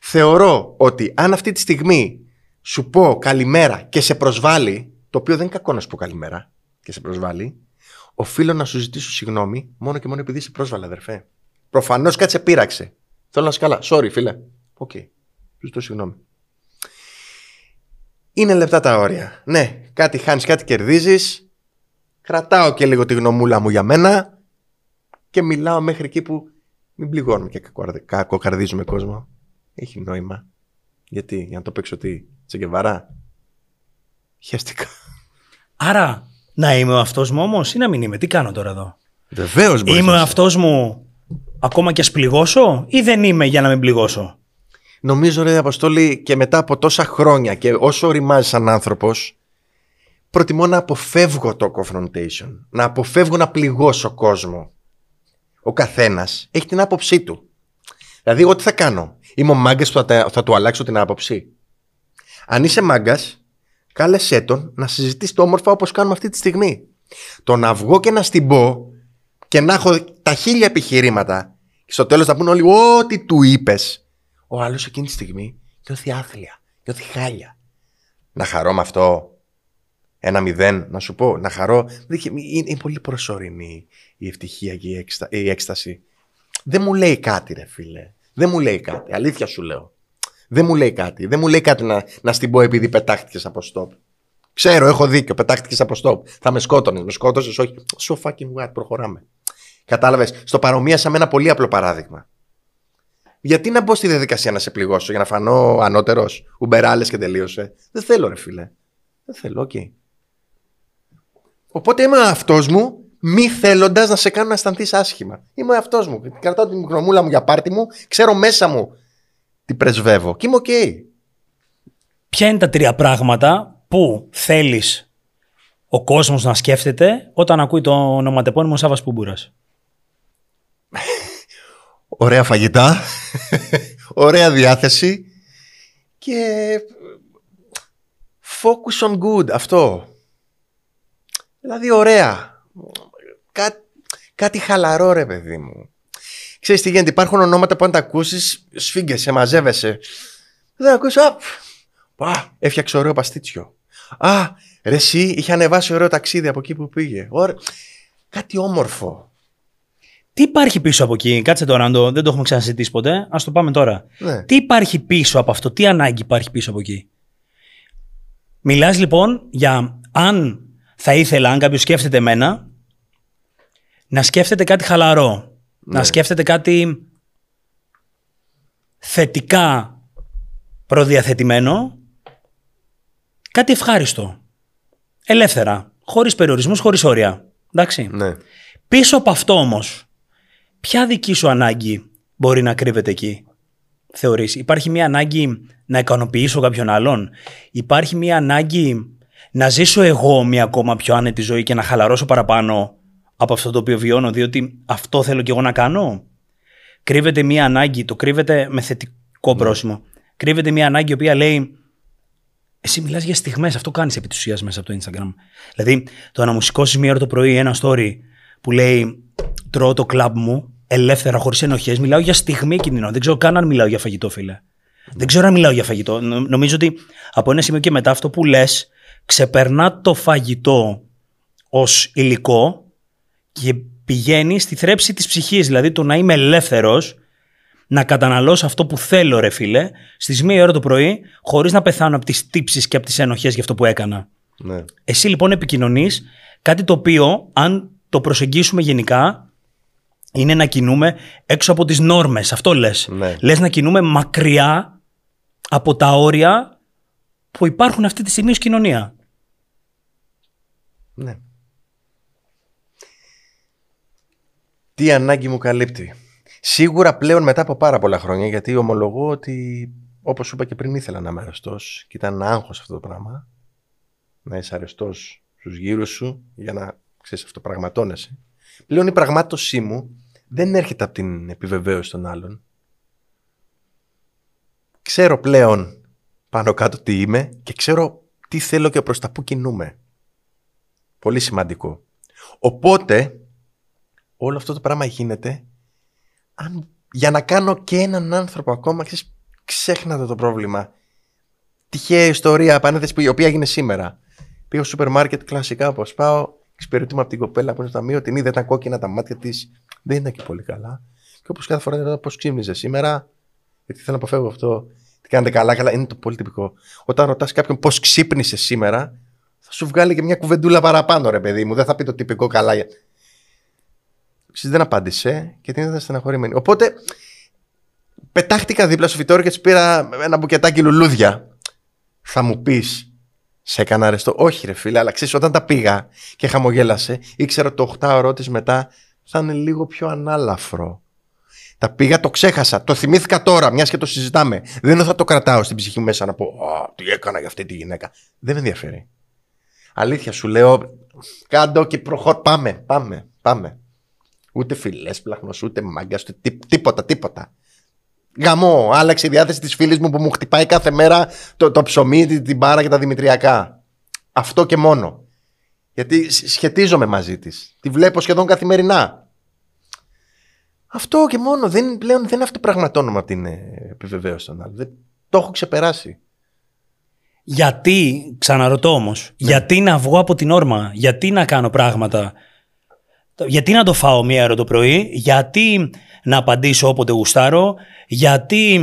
Θεωρώ ότι αν αυτή τη στιγμή σου πω καλημέρα και σε προσβάλλει, το οποίο δεν είναι κακό να σου πω καλημέρα και σε προσβάλλει, οφείλω να σου ζητήσω συγγνώμη μόνο και μόνο επειδή σε πρόσβαλα, αδερφέ. Προφανώς κάτι σε πείραξε. Θέλω να είσαι καλά. Sorry, φίλε. Οκ. Σου ζητώ συγγνώμη. Είναι λεπτά τα όρια. Ναι, κάτι χάνεις, κάτι κερδίζεις. Κρατάω και λίγο τη γνωμούλα μου για μένα και μιλάω μέχρι εκεί που μην πληγώνουμε και κακοαρδε- κακοκαρδίζουμε κόσμο. Έχει νόημα. Γιατί, για να το παίξω τι, Τσε Γκεβάρα. Χαίστηκα. Άρα, να είμαι ο αυτός μου όμω ή να μην είμαι; Τι κάνω τώρα εδώ; Βεβαίως μπορείς. Είμαι ο αυτός μου ακόμα και ας πληγώσω ή δεν είμαι για να μην πληγώσω; Νομίζω, ρε Αποστόλη, και μετά από τόσα χρόνια και όσο οριμάζει σαν άνθρωπος, προτιμώ να αποφεύγω το confrontation. Να αποφεύγω να πληγώσω κόσμο. Ο καθένας έχει την άποψή του. Δηλαδή, εγώ τι θα κάνω. Είμαι ο μάγκας που θα, τα- θα του αλλάξω την άποψη. Αν είσαι μάγκας, κάλεσέ τον να συζητήσει το όμορφα όπως κάνουμε αυτή τη στιγμή. Το να βγω και να στην πω και να έχω τα χίλια επιχειρήματα και στο τέλος να πούνε όλοι ό,τι του είπες. Ο άλλος εκείνη τη στιγμή νιώθει άθλια, νιώθει χάλια. Να χαρώ με αυτό. Ένα μηδέν, να σου πω, να χαρώ. Δεν είχε- Είναι, είναι πολύ προσωρινή η ευτυχία και η, έξτα- η έκσταση. δεν μου λέει κάτι, ρε φίλε. Δεν μου λέει κάτι. Αλήθεια σου λέω. Δεν μου λέει κάτι. Δεν μου λέει κάτι να, να στην πω επειδή πετάχτηκες από στοπ. Ξέρω, έχω δίκιο. Πετάχτηκες από στοπ. Θα με σκότωνες. Με σκότωσες, όχι. So fucking what, προχωράμε. Κατάλαβες; Στο παρομοίασα με ένα πολύ απλό παράδειγμα. Γιατί να μπω στη διαδικασία να σε πληγώσω για να φανώ ανώτερος, ουμπεράλε και τελείωσε; Δεν θέλω, ρε φίλε. Δεν θέλω, OK. Okay. Οπότε είμαι ο εαυτός μου, μη θέλοντας να σε κάνω να αισθανθείς άσχημα. Είμαι ο εαυτός μου. Κρατάω την μικρομούλα μου για πάρτη μου, ξέρω μέσα μου τι πρεσβεύω και είμαι οκ. Ποια είναι τα τρία πράγματα που θέλεις ο κόσμος να σκέφτεται όταν ακούει το ονοματεπώνυμο Σάββας Πούμπουρας; Ωραία φαγητά, ωραία διάθεση και focus on good, αυτό. Δηλαδή ωραία. Κά, κάτι χαλαρό ρε παιδί μου. Ξέρεις τι γίνεται, υπάρχουν ονόματα που αν τα ακούσεις σφίγγεσαι, μαζεύεσαι. Δεν ακούς, α, α, έφτιαξε ωραίο παστίτσιο. Α, ρε εσύ είχε ανεβάσει ωραίο ταξίδι από εκεί που πήγε. Ωραία. Κάτι όμορφο. Τι υπάρχει πίσω από εκεί, κάτσε τώρα, το, δεν το έχουμε ξανασυζητήσει ποτέ. Α το πάμε τώρα. Ναι. Τι υπάρχει πίσω από αυτό, τι ανάγκη υπάρχει πίσω από εκεί; Μιλάς λοιπόν για αν θα ήθελα, αν κάποιος σκέφτεται εμένα, να σκέφτεται κάτι χαλαρό. Να Ναι. σκέφτεται κάτι θετικά προδιαθετημένο. Κάτι ευχάριστο. Ελεύθερα. Χωρίς περιορισμούς, χωρίς όρια. Εντάξει. Ναι. Πίσω από αυτό όμως, ποια δική σου ανάγκη μπορεί να κρύβεται εκεί, θεωρείς; Υπάρχει μια ανάγκη να ικανοποιήσω κάποιον άλλον; Υπάρχει μια ανάγκη να ζήσω εγώ μια ακόμα πιο άνετη ζωή και να χαλαρώσω παραπάνω από αυτό το οποίο βιώνω, διότι αυτό θέλω και εγώ να κάνω. Κρύβεται μια ανάγκη, το κρύβεται με θετικό πρόσημο. Κρύβεται μια ανάγκη η οποία λέει εσύ μιλάς για στιγμές, αυτό κάνεις επί της ουσίας μέσα από το Instagram. Δηλαδή, το να μου σηκώσεις μία ώρα το πρωί ένα story που λέει τρώω το κλαμπ μου ελεύθερα, χωρίς ενοχές, μιλάω για στιγμή εκείνη την ώρα. Δεν ξέρω καν αν μιλάω για φαγητό, φίλε. Δεν ξέρω αν μιλάω για φαγητό. Νο- Νομίζω ότι από ένα σημείο και μετά αυτό που λες ξεπερνά το φαγητό ως υλικό και πηγαίνει στη θρέψη της ψυχής. Δηλαδή το να είμαι ελεύθερος να καταναλώσω αυτό που θέλω, ρε φίλε, στις μία ώρα το πρωί, χωρίς να πεθάνω από τις τύψεις και από τις ενοχές για αυτό που έκανα. ναι. Εσύ λοιπόν επικοινωνείς κάτι το οποίο, αν το προσεγγίσουμε γενικά, είναι να κινούμε έξω από τις νόρμες. Αυτό λες. Ναι. Λες να κινούμε μακριά από τα όρια που υπάρχουν αυτή τη στιγμή ως κοινωνία. Ναι. Τι ανάγκη μου καλύπτει. Σίγουρα πλέον μετά από πάρα πολλά χρόνια, γιατί ομολογώ ότι όπως σου είπα και πριν ήθελα να είμαι αρεστός και ήταν άγχος αυτό το πράγμα. Να είσαι αρεστός στους γύρους σου για να ξέρεις αυτοπραγματώνεσαι. Πλέον η πραγμάτωσή μου δεν έρχεται από την επιβεβαίωση των άλλων. Ξέρω πλέον πάνω κάτω τι είμαι και ξέρω τι θέλω και προς τα που κινούμε. Πολύ σημαντικό. Οπότε, όλο αυτό το πράγμα γίνεται αν, για να κάνω και έναν άνθρωπο ακόμα, ξέρεις, ξέχνατε το πρόβλημα. Τυχαία ιστορία, επανέθεση που η οποία έγινε σήμερα. Πήγα στο σούπερ μάρκετ κλασικά όπως πάω, εξυπηρετούμε από την κοπέλα που είναι στο ταμείο, την είδα, ήταν κόκκινα τα μάτια της. Δεν ήταν και πολύ καλά. Και όπως κάθε φορά δεν πώς ξύμνιζε σήμερα, γιατί θέλω να αποφεύγω αυτό. Τι κάνετε καλά, καλά. Είναι το πολύ τυπικό. Όταν ρωτάς κάποιον πώς ξύπνησες σήμερα, θα σου βγάλει και μια κουβεντούλα παραπάνω, ρε παιδί μου. Δεν θα πει το τυπικό καλά. Εσείς δεν απάντησε και την είδα στεναχωρημένη. Οπότε πετάχτηκα δίπλα στο φυτόριο και της πήρα ένα μπουκετάκι λουλούδια. Θα μου πεις, σε έκανα αρεστό; Όχι, ρε φίλε, αλλά ξέρεις, όταν τα πήγα και χαμογέλασε, ήξερα ότι το 8 ώρο της μετά θα είναι λίγο πιο ανάλαφρο. Τα πήγα, το ξέχασα. Το θυμήθηκα τώρα, μιας και το συζητάμε. Δεν θα το κρατάω στην ψυχή μου μέσα να πω Α, τι έκανα για αυτή τη γυναίκα. Δεν με ενδιαφέρει. Αλήθεια σου λέω, κάντο και προχώ. Πάμε, πάμε, πάμε. Ούτε φιλές, πλαχνός, ούτε μάγκας, ούτε τί- τίποτα, τίποτα. Γαμό, άλλαξε η διάθεση της φίλης μου που μου χτυπάει κάθε μέρα το, το ψωμί, την, την μπάρα και τα δημητριακά. Αυτό και μόνο. Γιατί σ- σχετίζομαι μαζί της. Τη βλέπω σχεδόν καθημερινά. Αυτό και μόνο. Δεν, πλέον δεν αυτοπραγματώνομαι από την ε, επιβεβαίωση των άλλων. Δεν, το έχω ξεπεράσει. Γιατί, ξαναρωτώ όμως, γιατί να βγω από την όρμα, γιατί να κάνω πράγματα Γιατί να το φάω μία ώρα το πρωί, γιατί να απαντήσω όποτε γουστάρω, γιατί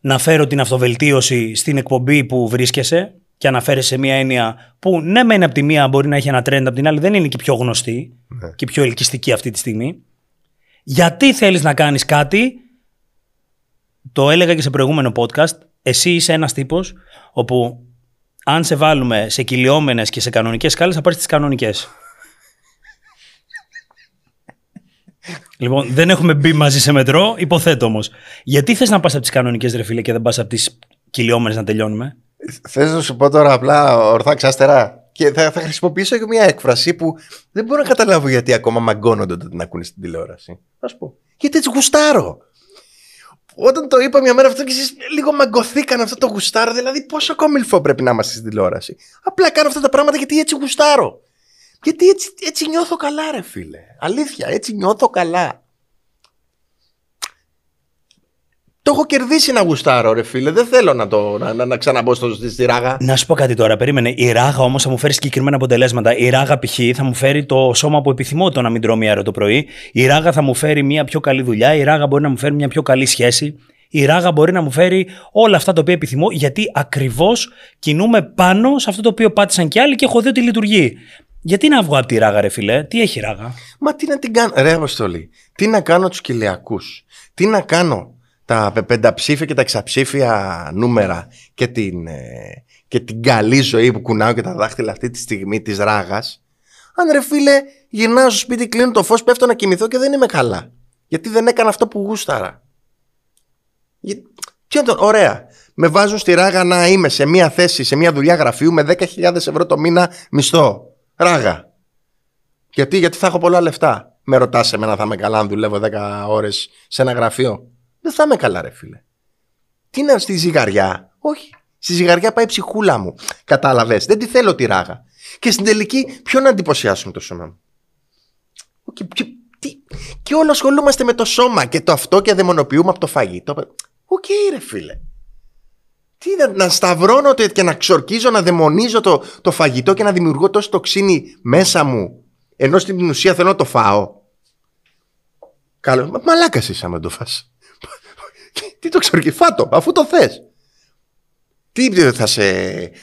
να φέρω την αυτοβελτίωση στην εκπομπή που βρίσκεσαι και αναφέρεσαι σε μία έννοια που ναι μεν από τη μία μπορεί να έχει ένα trend, από την άλλη δεν είναι και πιο γνωστή Ναι. και πιο ελκυστική αυτή τη στιγμή. Γιατί θέλεις να κάνεις κάτι, το έλεγα και σε προηγούμενο podcast, εσύ είσαι ένας τύπος όπου αν σε βάλουμε σε κυλιόμενες και σε κανονικές σκάλες θα πάρεις τις κανονικές. λοιπόν, δεν έχουμε μπει μαζί σε μετρό, υποθέτω όμως. Γιατί θες να πας από τις κανονικές ρε φίλε και δεν πας από τις κυλιόμενες να τελειώνουμε; Θες να σου πω τώρα απλά ορθά ξάστερα. Και θα, θα χρησιμοποιήσω και μια έκφραση που δεν μπορώ να καταλάβω γιατί ακόμα μαγκώνονται όταν την ακούνε στην τηλεόραση. Θα σου πω. Γιατί έτσι γουστάρω. Όταν το είπα μια μέρα αυτό και εσείς λίγο μαγκωθήκαν αυτό το γουστάρω, δηλαδή πόσο κόμιλφο πρέπει να είμαστε στην τηλεόραση. Απλά κάνω αυτά τα πράγματα γιατί έτσι γουστάρω. Γιατί έτσι, έτσι νιώθω καλά, ρε φίλε. Αλήθεια, έτσι νιώθω καλά. Το έχω κερδίσει να γουστάρω, ρε φίλε. Δεν θέλω να, το, να, να, να ξαναμπω στο, στη, στη ράγα. Να σου πω κάτι τώρα, περίμενε. Η ράγα όμως θα μου φέρει συγκεκριμένα αποτελέσματα. Η ράγα π.χ. θα μου φέρει το σώμα που επιθυμώ το να μην τρώω μία ώρα το πρωί. Η ράγα θα μου φέρει μια πιο καλή δουλειά. Η ράγα μπορεί να μου φέρει μια πιο καλή σχέση. Η ράγα μπορεί να μου φέρει όλα αυτά τα οποία επιθυμώ, γιατί ακριβώς κινούμε πάνω σε αυτό το οποίο πάτησαν κι άλλοι και έχω δει ότι λειτουργεί. Γιατί να βγω από τη ράγα, ρε φιλέ, τι έχει η ράγα; Μα τι να την κάνω; Ρε, Αποστολή. Τι να κάνω τους κοιλιακούς; Τι να κάνω; Τα πε- πενταψήφια και τα εξαψήφια νούμερα και την, ε, και την καλή ζωή που κουνάω και τα δάχτυλα αυτή τη στιγμή της ράγας. Αν ρε φίλε, γυρνάω στο σπίτι, κλείνω το φως, πέφτω να κοιμηθώ και δεν είμαι καλά. Γιατί δεν έκανα αυτό που γούσταρα. Για- Ποιο είναι το... Ωραία. Με βάζουν στη ράγα να είμαι σε μια θέση, σε μια δουλειά γραφείου με 10.000 ευρώ το μήνα μισθό. Ράγα. Γιατί, γιατί θα έχω πολλά λεφτά. Με ρωτάς εμένα θα είμαι καλά αν δουλεύω 10 ώρες σε ένα γραφείο; Δεν θα είμαι καλά, ρε φίλε. Τι είναι στη ζυγαριά; Όχι. Στη ζυγαριά πάει η ψυχούλα μου. Κατάλαβες. Δεν τη θέλω τη ράγα. Και στην τελική, ποιον να εντυπωσιάσουμε το σώμα μου; Και, και, τι, και όλο ασχολούμαστε με το σώμα και το αυτό και δαιμονοποιούμε από το φαγητό. Οκ, ρε φίλε. Τι να, να σταυρώνω το- και να ξορκίζω, να δαιμονίζω το, το φαγητό και να δημιουργώ τόσο τοξίνη μέσα μου. Ενώ στην ουσία θέλω να το φάω. Καλό. Μα, μαλάκας είσαι άμα το φας. Τι το ξορκεί, φάτο, αφού το θες. Τι θα σε,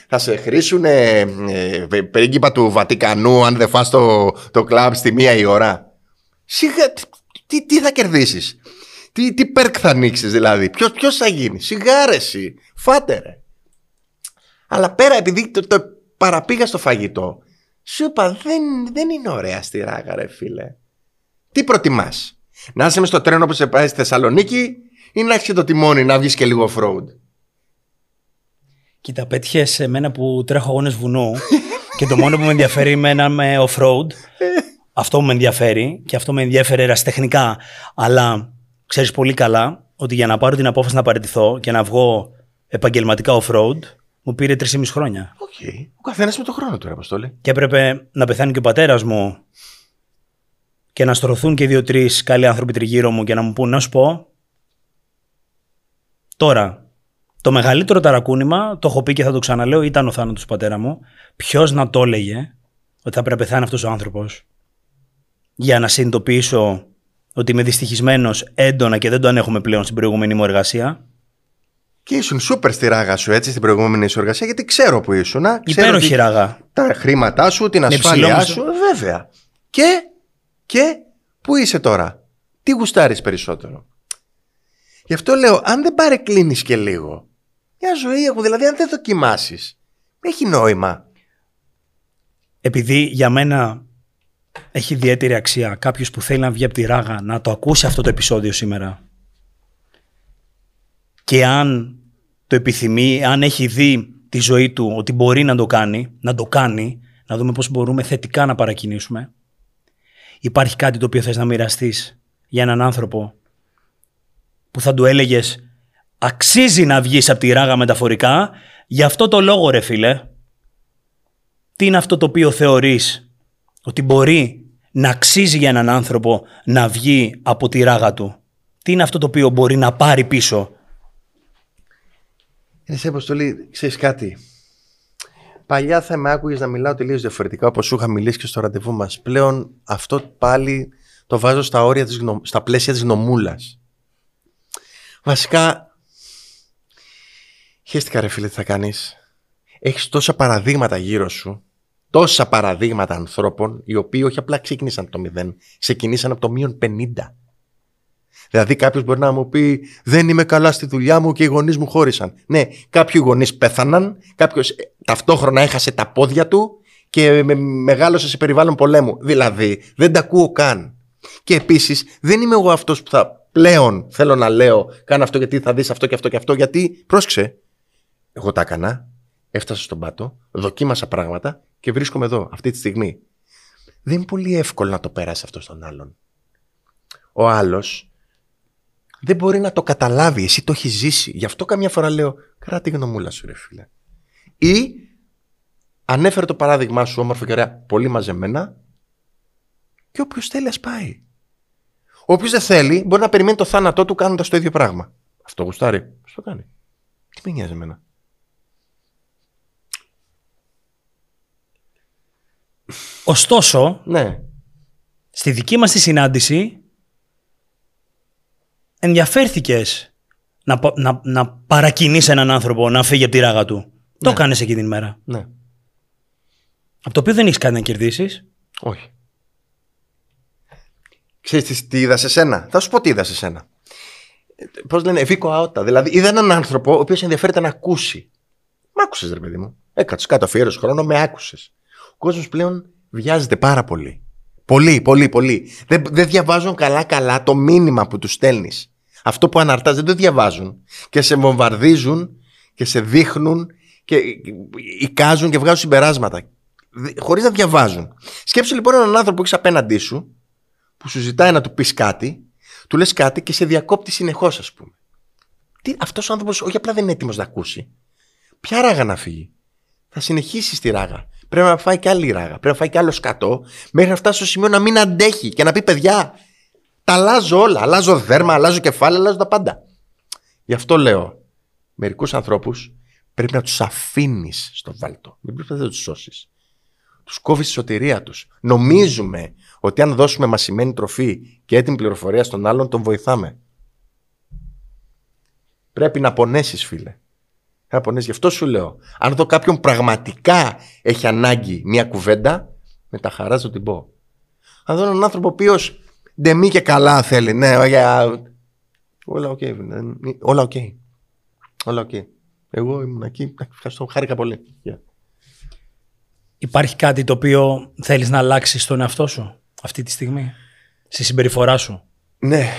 θα σε χρίσουν ε, ε, πε- πρίγκιπα του Βατικανού αν δεν φας το, το κλαμπ στη μία η ώρα; Σιγά, τι- τι, τι θα κερδίσεις; Τι, τι περκ θα ανοίξεις δηλαδή; Ποιος, ποιος θα γίνει; Σιγάρεση. Φάτε ρε. Αλλά πέρα επειδή το, το παραπήγα στο φαγητό. Σου είπα δεν, δεν είναι ωραία στη ράγα ρε φίλε. Τι προτιμάς; Να είσαι μες στο τρένο που σε πάει στη Θεσσαλονίκη ή να έχεις και το τιμόνι να βγεις και λίγο off-road. Κοίτα, πέτυχες σε μένα που τρέχω αγώνες βουνού και το μόνο που με ενδιαφέρει εμένα με off-road. αυτό που με ενδιαφέρει και αυτό με ενδιαφέρει ερασιτεχνικά. Αλλά ξέρεις πολύ καλά ότι για να πάρω την απόφαση να παραιτηθώ και να βγω επαγγελματικά off-road μου πήρε 3,5 χρόνια. Οκ. Ο καθένας με το χρόνο του ρε Αποστόλη. Και έπρεπε να πεθάνει και ο πατέρας μου και να στρωθούν και δύο-τρεις καλοί άνθρωποι τριγύρω μου και να μου πούν να σου πω. Τώρα, το μεγαλύτερο ταρακούνημα, το έχω πει και θα το ξαναλέω, ήταν ο θάνατος του πατέρα μου. Ποιος να το έλεγε ότι θα πρέπει να πεθάνει αυτός ο άνθρωπος για να συνειδητοποιήσω ότι είμαι δυστυχισμένος έντονα και δεν το ανέχομαι πλέον στην προηγούμενη μου εργασία; Και ήσουν σούπερ στη ράγα σου έτσι στην προηγούμενη σου εργασία γιατί ξέρω που ήσουν. Ξέρω Υπέροχη ότι ράγα. Τα χρήματά σου, την υψηλό ασφάλειά μισθό. σου. Βέβαια. Και, και πού είσαι τώρα; Τι γουστάρεις περισσότερο; Γι' αυτό λέω, αν δεν παρεκκλίνεις και λίγο, μια ζωή έχω, δηλαδή αν δεν δοκιμάσεις, έχει νόημα. επειδή για μένα έχει ιδιαίτερη αξία κάποιος που θέλει να βγει από τη ράγα να το ακούσει αυτό το επεισόδιο σήμερα και αν το επιθυμεί, αν έχει δει τη ζωή του ότι μπορεί να το κάνει, να το κάνει, να δούμε πώς μπορούμε θετικά να παρακινήσουμε. Υπάρχει κάτι το οποίο θες να μοιραστείς για έναν άνθρωπο που θα του έλεγες αξίζει να βγεις από τη ράγα μεταφορικά, γι' αυτό το λόγο ρε φίλε, τι είναι αυτό το οποίο θεωρείς ότι μπορεί να αξίζει για έναν άνθρωπο να βγει από τη ράγα του; Τι είναι αυτό το οποίο μπορεί να πάρει πίσω; Εσύ αποστολή, ξέρεις κάτι; Παλιά θα με άκουγες να μιλάω τελείως διαφορετικά όπως σου είχα μιλήσει και στο ραντεβού μας. Πλέον αυτό πάλι το βάζω στα, όρια της γνω... στα πλαίσια της γνωμούλα. Βασικά. Χαίστηκα ρε φίλε τι θα κάνεις. Έχεις τόσα παραδείγματα γύρω σου. Τόσα παραδείγματα ανθρώπων οι οποίοι όχι απλά ξεκίνησαν από το μηδέν, ξεκινήσαν από το μείον 50. Δηλαδή, κάποιος μπορεί να μου πει: Δεν είμαι καλά στη δουλειά μου και οι γονείς μου χώρισαν. Ναι, κάποιοι γονείς πέθαναν, κάποιος ταυτόχρονα έχασε τα πόδια του και με, μεγάλωσε σε περιβάλλον πολέμου. Δηλαδή, δεν τα ακούω καν. Και επίσης, δεν είμαι εγώ αυτός που θα πλέον θέλω να λέω: Κάνω αυτό γιατί θα δεις αυτό και αυτό και αυτό. Γιατί, πρόσεξε, εγώ τα έκανα, έφτασα στον πάτο, δοκίμασα πράγματα και βρίσκομαι εδώ, αυτή τη στιγμή. Δεν είναι πολύ εύκολο να το περάσει αυτό στον άλλον. Ο άλλος δεν μπορεί να το καταλάβει. Εσύ το έχεις ζήσει. Γι' αυτό καμιά φορά λέω, κράτη τη γνωμούλα σου, ρε φίλε. Ή ανέφερε το παράδειγμά σου, όμορφο και ωραία, πολύ μαζεμένα, και όποιος θέλει, ας πάει. Όποιο δεν θέλει, μπορεί να περιμένει το θάνατό του κάνοντας το ίδιο πράγμα. Αυτό γουστάρει. Α το κάνει; Τι με νοιάζει εμένα; Ωστόσο, Ναι. στη δική μας τη συνάντηση ενδιαφέρθηκες να, πα- να, να παρακινείς έναν άνθρωπο να φύγει από τη ράγα του. Το έκανες εκείνη την μέρα. Ναι. Από το οποίο δεν έχεις κάτι να κερδίσεις. Όχι. Ξέρεις τι, τι είδα σε σένα; Θα σου πω τι είδα σε σένα. Πώς λένε, ευήκο αότα. Δηλαδή, είδα έναν άνθρωπο ο οποίος ενδιαφέρεται να ακούσει. Μ' άκουσες, ρε παιδί μου. Έκατσε κάτω, αφιέρωσες χρόνο, με άκουσες. Ο κόσμος πλέον βιάζεται πάρα πολύ. Πολύ, πολύ, πολύ. Δεν, δεν διαβάζουν καλά-καλά το μήνυμα που τους στέλνεις. Αυτό που αναρτάς δεν το διαβάζουν. Και σε βομβαρδίζουν και σε δείχνουν και εικάζουν και βγάζουν συμπεράσματα. Χωρίς να διαβάζουν. Σκέψου λοιπόν έναν άνθρωπο που έχεις απέναντί σου, που σου ζητάει να του πεις κάτι, του λες κάτι και σε διακόπτει συνεχώς, ας πούμε. Αυτός ο άνθρωπος όχι απλά δεν είναι έτοιμος να ακούσει. Ποια ράγα να φύγει; Θα συνεχίσει τη ράγα. Πρέπει να φάει και άλλη ράγα. Πρέπει να φάει και άλλο σκατό, μέχρι να φτάσει στο σημείο να μην αντέχει και να πει: Παιδιά, τα αλλάζω όλα. Αλλάζω δέρμα, αλλάζω κεφάλαια, αλλάζω τα πάντα. Γι' αυτό λέω: Μερικούς ανθρώπους πρέπει να τους αφήνεις στο βάλτο. Δεν πρέπει να τους σώσεις. Τους κόβεις τη σωτηρία τους. Νομίζουμε ότι αν δώσουμε μασημένη τροφή και έτοιμη πληροφορία στον άλλον, τον βοηθάμε. Πρέπει να πονέσεις, φίλε. Να πονέσεις. Γι' αυτό σου λέω. Αν δω κάποιον πραγματικά έχει ανάγκη μια κουβέντα, μετά χαράς θα την πω. Αν δω έναν άνθρωπο ο οποίος ντεμέκ και καλά θέλει, ναι, για. Όλα OK. Okay, όλα OK. Okay. Όλα OK. Okay. Εγώ ήμουν εκεί. Ευχαριστώ. Χάρηκα πολύ. Yeah. Υπάρχει κάτι το οποίο θέλεις να αλλάξεις στον εαυτό σου; Αυτή τη στιγμή, στη συμπεριφορά σου; Ναι.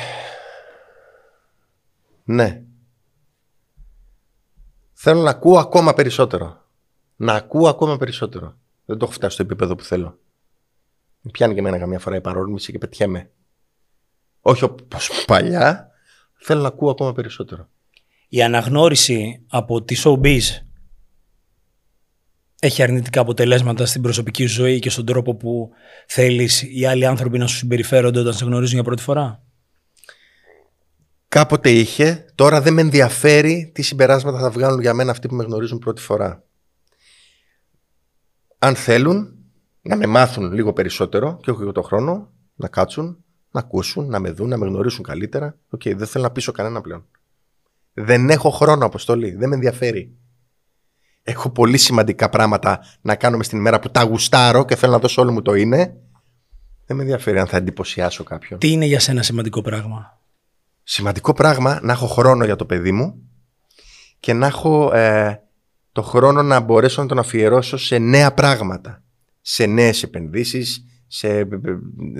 Ναι. Θέλω να ακούω ακόμα περισσότερο. Να ακούω ακόμα περισσότερο. Δεν το έχω φτάσει στο επίπεδο που θέλω. Με πιάνει και εμένα καμιά φορά η παρόρμηση και πετιέμαι. Όχι όπως παλιά. Θέλω να ακούω ακόμα περισσότερο. Η αναγνώριση από τη showbiz έχει αρνητικά αποτελέσματα στην προσωπική σου ζωή και στον τρόπο που θέλεις οι άλλοι άνθρωποι να σου συμπεριφέρονται όταν σε γνωρίζουν για πρώτη φορά; Κάποτε είχε, τώρα δεν με ενδιαφέρει τι συμπεράσματα θα βγάλουν για μένα αυτοί που με γνωρίζουν πρώτη φορά. Αν θέλουν να με μάθουν λίγο περισσότερο και όχι για το χρόνο, να κάτσουν, να ακούσουν, να με δουν, να με γνωρίσουν καλύτερα. OK, okay, δεν θέλω να πείσω κανένα πλέον. Δεν έχω χρόνο Αποστόλη, δεν με ενδιαφέρει. Έχω πολύ σημαντικά πράγματα να κάνω στην ημέρα που τα γουστάρω και θέλω να δώσω όλο μου το είναι. Δεν με ενδιαφέρει αν θα εντυπωσιάσω κάποιον. Τι είναι για σένα σημαντικό πράγμα; Σημαντικό πράγμα να έχω χρόνο για το παιδί μου και να έχω ε, το χρόνο να μπορέσω να τον αφιερώσω σε νέα πράγματα. Σε νέες επενδύσεις, σε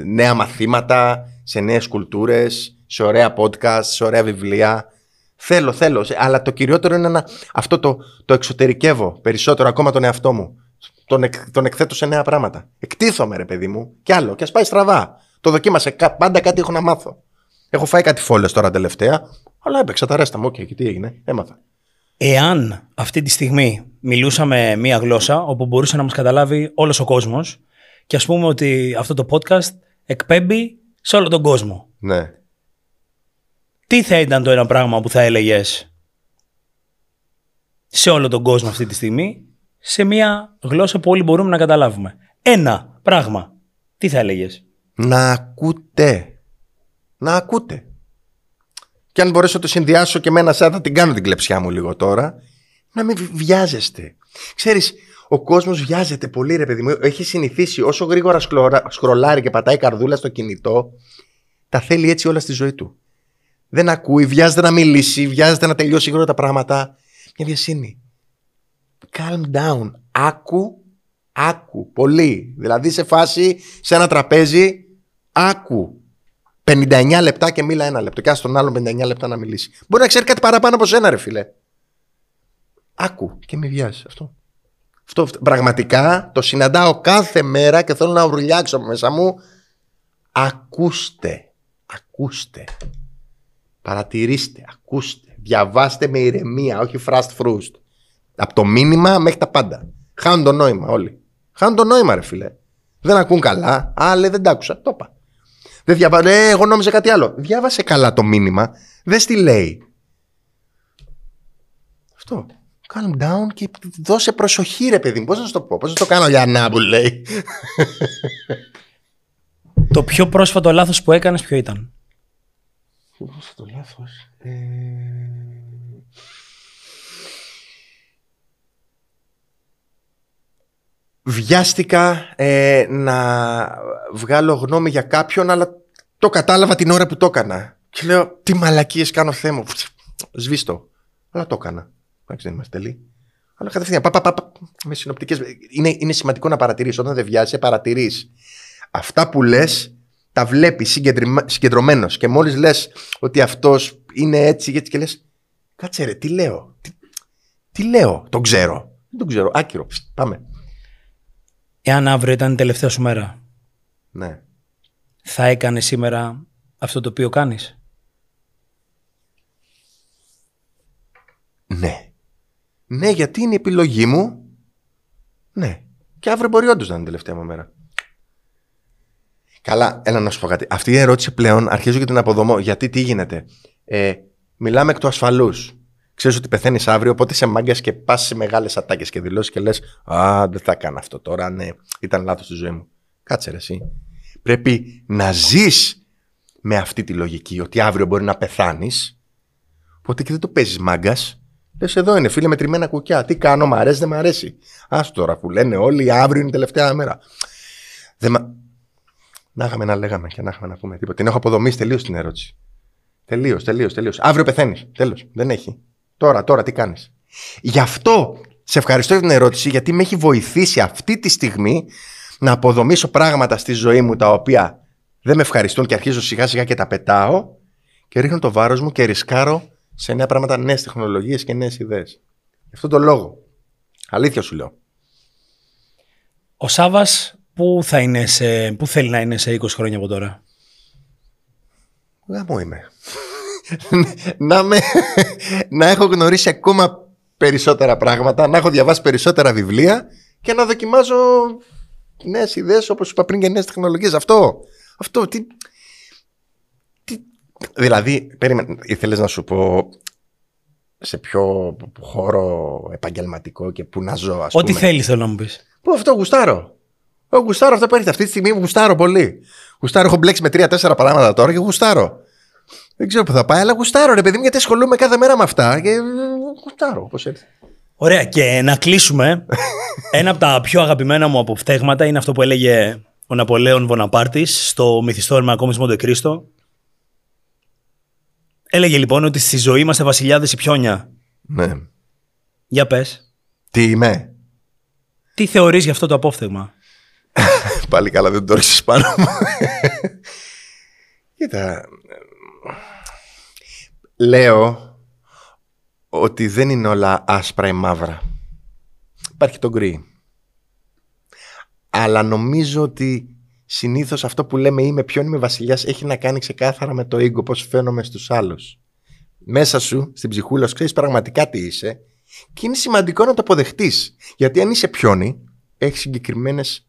νέα μαθήματα, σε νέες κουλτούρες, σε ωραία podcast, σε ωραία βιβλία. Θέλω, θέλω. Αλλά το κυριότερο είναι να αυτό το, το εξωτερικεύω περισσότερο ακόμα τον εαυτό μου. Τον, εκ, τον εκθέτω σε νέα πράγματα. Εκτίθεμαι, ρε παιδί μου, κι άλλο. Και ας πάει στραβά. Το δοκίμασε. Πάντα κάτι έχω να μάθω. Έχω φάει κάτι φόλες τώρα τελευταία, αλλά έπαιξα τα ρέστα μου. OK, okay, και τι έγινε. Έμαθα. Εάν αυτή τη στιγμή μιλούσαμε μία γλώσσα όπου μπορούσε να μας καταλάβει όλος ο κόσμος και ας πούμε ότι αυτό το podcast εκπέμπει σε όλο τον κόσμο. Ναι. Τι θα ήταν το ένα πράγμα που θα έλεγες σε όλο τον κόσμο αυτή τη στιγμή σε μια γλώσσα που όλοι μπορούμε να καταλάβουμε. Ένα πράγμα. Τι θα έλεγες; Να ακούτε. Να ακούτε. Και αν μπορέσω να το συνδυάσω και με ένα σαν θα την κάνω την κλεψιά μου λίγο τώρα. Να μην βιάζεστε. Ξέρεις, ο κόσμος βιάζεται πολύ ρε παιδί μου. Έχει συνηθίσει όσο γρήγορα σκρολάρει και πατάει καρδούλα στο κινητό. Τα θέλει έτσι όλα στη ζωή του. Δεν ακούει, βιάζεται να μιλήσει, βιάζεται να τελειώσει γρήγορα τα πράγματα. Μια βιασύνη. Calm down. Άκου, άκου. Πολύ. Δηλαδή σε φάση, σε ένα τραπέζι, άκου. 59 λεπτά και μίλα ένα λεπτό. Και ας τον άλλον 59 λεπτά να μιλήσει. Μπορεί να ξέρει κάτι παραπάνω από σένα, ρε φίλε. Άκου και με βιάζει αυτό. Αυτό πραγματικά το συναντάω κάθε μέρα και θέλω να ουρλιάξω μέσα μου. Ακούστε. Ακούστε. Παρατηρήστε. Ακούστε. Διαβάστε με ηρεμία, όχι fast frust. Από το μήνυμα μέχρι τα πάντα. Χάνουν το νόημα όλοι. Χάνουν το νόημα, ρε φίλε. Δεν ακούν καλά. Α, δεν τα άκουσα. Το είπα. Δεν διαβάζω. Ε, εγώ νόμιζα κάτι άλλο. Διάβασε καλά το μήνυμα. Δεν τι λέει. Αυτό. Calm down και δώσε προσοχή, ρε παιδί μου. Πώς να σου το πω, Πώς να το κάνω για να που λέει. Το πιο πρόσφατο λάθος που έκανες, ποιο ήταν; Το πρόσφατο λάθος; Ε... Βιάστηκα ε, να βγάλω γνώμη για κάποιον, αλλά το κατάλαβα την ώρα που το έκανα. Και λέω, τι μαλακίες κάνω θέμα. Σβήστο. Αλλά το έκανα. Εντάξει, δεν είμαστε τελείοι. Αλλά κατευθείαν, πα, πα, πα, με συνοπτικές... Είναι, είναι σημαντικό να παρατηρείς. Όταν δεν βιάζεσαι, παρατηρείς. Αυτά που λες, τα βλέπεις συγκεντρωμένος. Και μόλις λες ότι αυτός είναι έτσι, έτσι και λες, κάτσε ρε, τι λέω. Τι, τι λέω, τον ξέρω. Δεν τον ξέρω, άκυρο. Πάμε. Εάν αύριο ήταν η τελευταία σου μέρα, ναι. θα έκανε σήμερα αυτό το οποίο κάνεις; Ναι. Ναι, γιατί είναι η επιλογή μου; Ναι. Και αύριο μπορεί όντως να είναι η τελευταία μου μέρα. Καλά, έλα να σου πω κάτι. Αυτή η ερώτηση πλέον αρχίζω και την αποδομώ. Γιατί τι γίνεται; Ε, μιλάμε εκ του ασφαλούς. Ξέρεις ότι πεθαίνεις αύριο, οπότε σε μάγκας και πας σε μεγάλες ατάκες και δηλώσεις και λες: Α, δεν θα κάνω αυτό τώρα. Ναι, ήταν λάθος στη ζωή μου. Κάτσε ρε, εσύ. Πρέπει να ζεις με αυτή τη λογική ότι αύριο μπορεί να πεθάνεις. Οπότε και δεν το παίζεις μάγκας. Λες εδώ είναι, φίλε, με τριμμένα κουκιά. Τι κάνω, μ' αρέσει, δεν μ' αρέσει. Α τώρα που λένε όλοι, αύριο είναι η τελευταία μέρα. Δεν μα... Να είχαμε να λέγαμε και να είχαμε να πούμε τίποτα. Την έχω αποδομήσει τελείως την ερώτηση. Τελείως, τελείως, τελείως. Αύριο πεθαίνεις. Τέλος. Δεν έχει. Τώρα, τώρα τι κάνεις. Γι' αυτό σε ευχαριστώ για την ερώτηση, γιατί με έχει βοηθήσει αυτή τη στιγμή να αποδομήσω πράγματα στη ζωή μου τα οποία δεν με ευχαριστούν και αρχίζω σιγά σιγά και τα πετάω και ρίχνω το βάρος μου και ρισκάρω σε νέα πράγματα, νέες τεχνολογίες και νέες ιδέες. Γι' αυτόν τον λόγο. Αλήθεια σου λέω. Ο Σάβα, πού, θα είναι σε, πού θέλει να είναι σε 20 χρόνια από τώρα; Γάμο είμαι. να, με, να έχω γνωρίσει ακόμα περισσότερα πράγματα, να έχω διαβάσει περισσότερα βιβλία και να δοκιμάζω νέες ιδέες όπως είπα πριν και νέες τεχνολογίες. Αυτό, αυτό, τι, Δηλαδή, περίμενε, ήθελες να σου πω σε ποιο χώρο επαγγελματικό και πού να ζω, ας Ό,τι θέλεις θέλω να μου πεις. Πού αυτό γουστάρω. Εγώ γουστάρω αυτό που έρχεται αυτή τη στιγμή, γουστάρω πολύ. Γουστάρω, έχω μπλέξει με τρία-τέσσερα πράγματα τώρα και γουστάρω. Δεν ξέρω που θα πάει, αλλά γουστάρω ρε παιδί μου, γιατί ασχολούμαι κάθε μέρα με αυτά και γουστάρω όπως έρθει. Ωραία, και να κλείσουμε. Ένα από τα πιο αγαπημένα μου αποφθέγματα είναι αυτό που έλεγε ο Ναπολέον Βοναπάρτης στο μυθιστόρημα ακόμη Μοντεκρίστο. Έλεγε λοιπόν ότι στη ζωή είμαστε βασιλιάδες ή πιόνια. Ναι. Για πες. Τι είμαι. Τι θεωρείς για αυτό το απόφθεγμα. Πάλι καλά, δεν το ρίξεις πάνω μου. Κοίτα. Λέω ότι δεν είναι όλα άσπρα ή μαύρα. Υπάρχει το γκρι. Αλλά νομίζω ότι συνήθως αυτό που λέμε είμαι ποιον είμαι βασιλιάς έχει να κάνει ξεκάθαρα με το ego, πώς φαίνομαι στους άλλους. Μέσα σου, στην ψυχούλα σου, ξέρεις πραγματικά τι είσαι και είναι σημαντικό να το αποδεχτείς. Γιατί αν είσαι πιόνι, έχεις συγκεκριμένες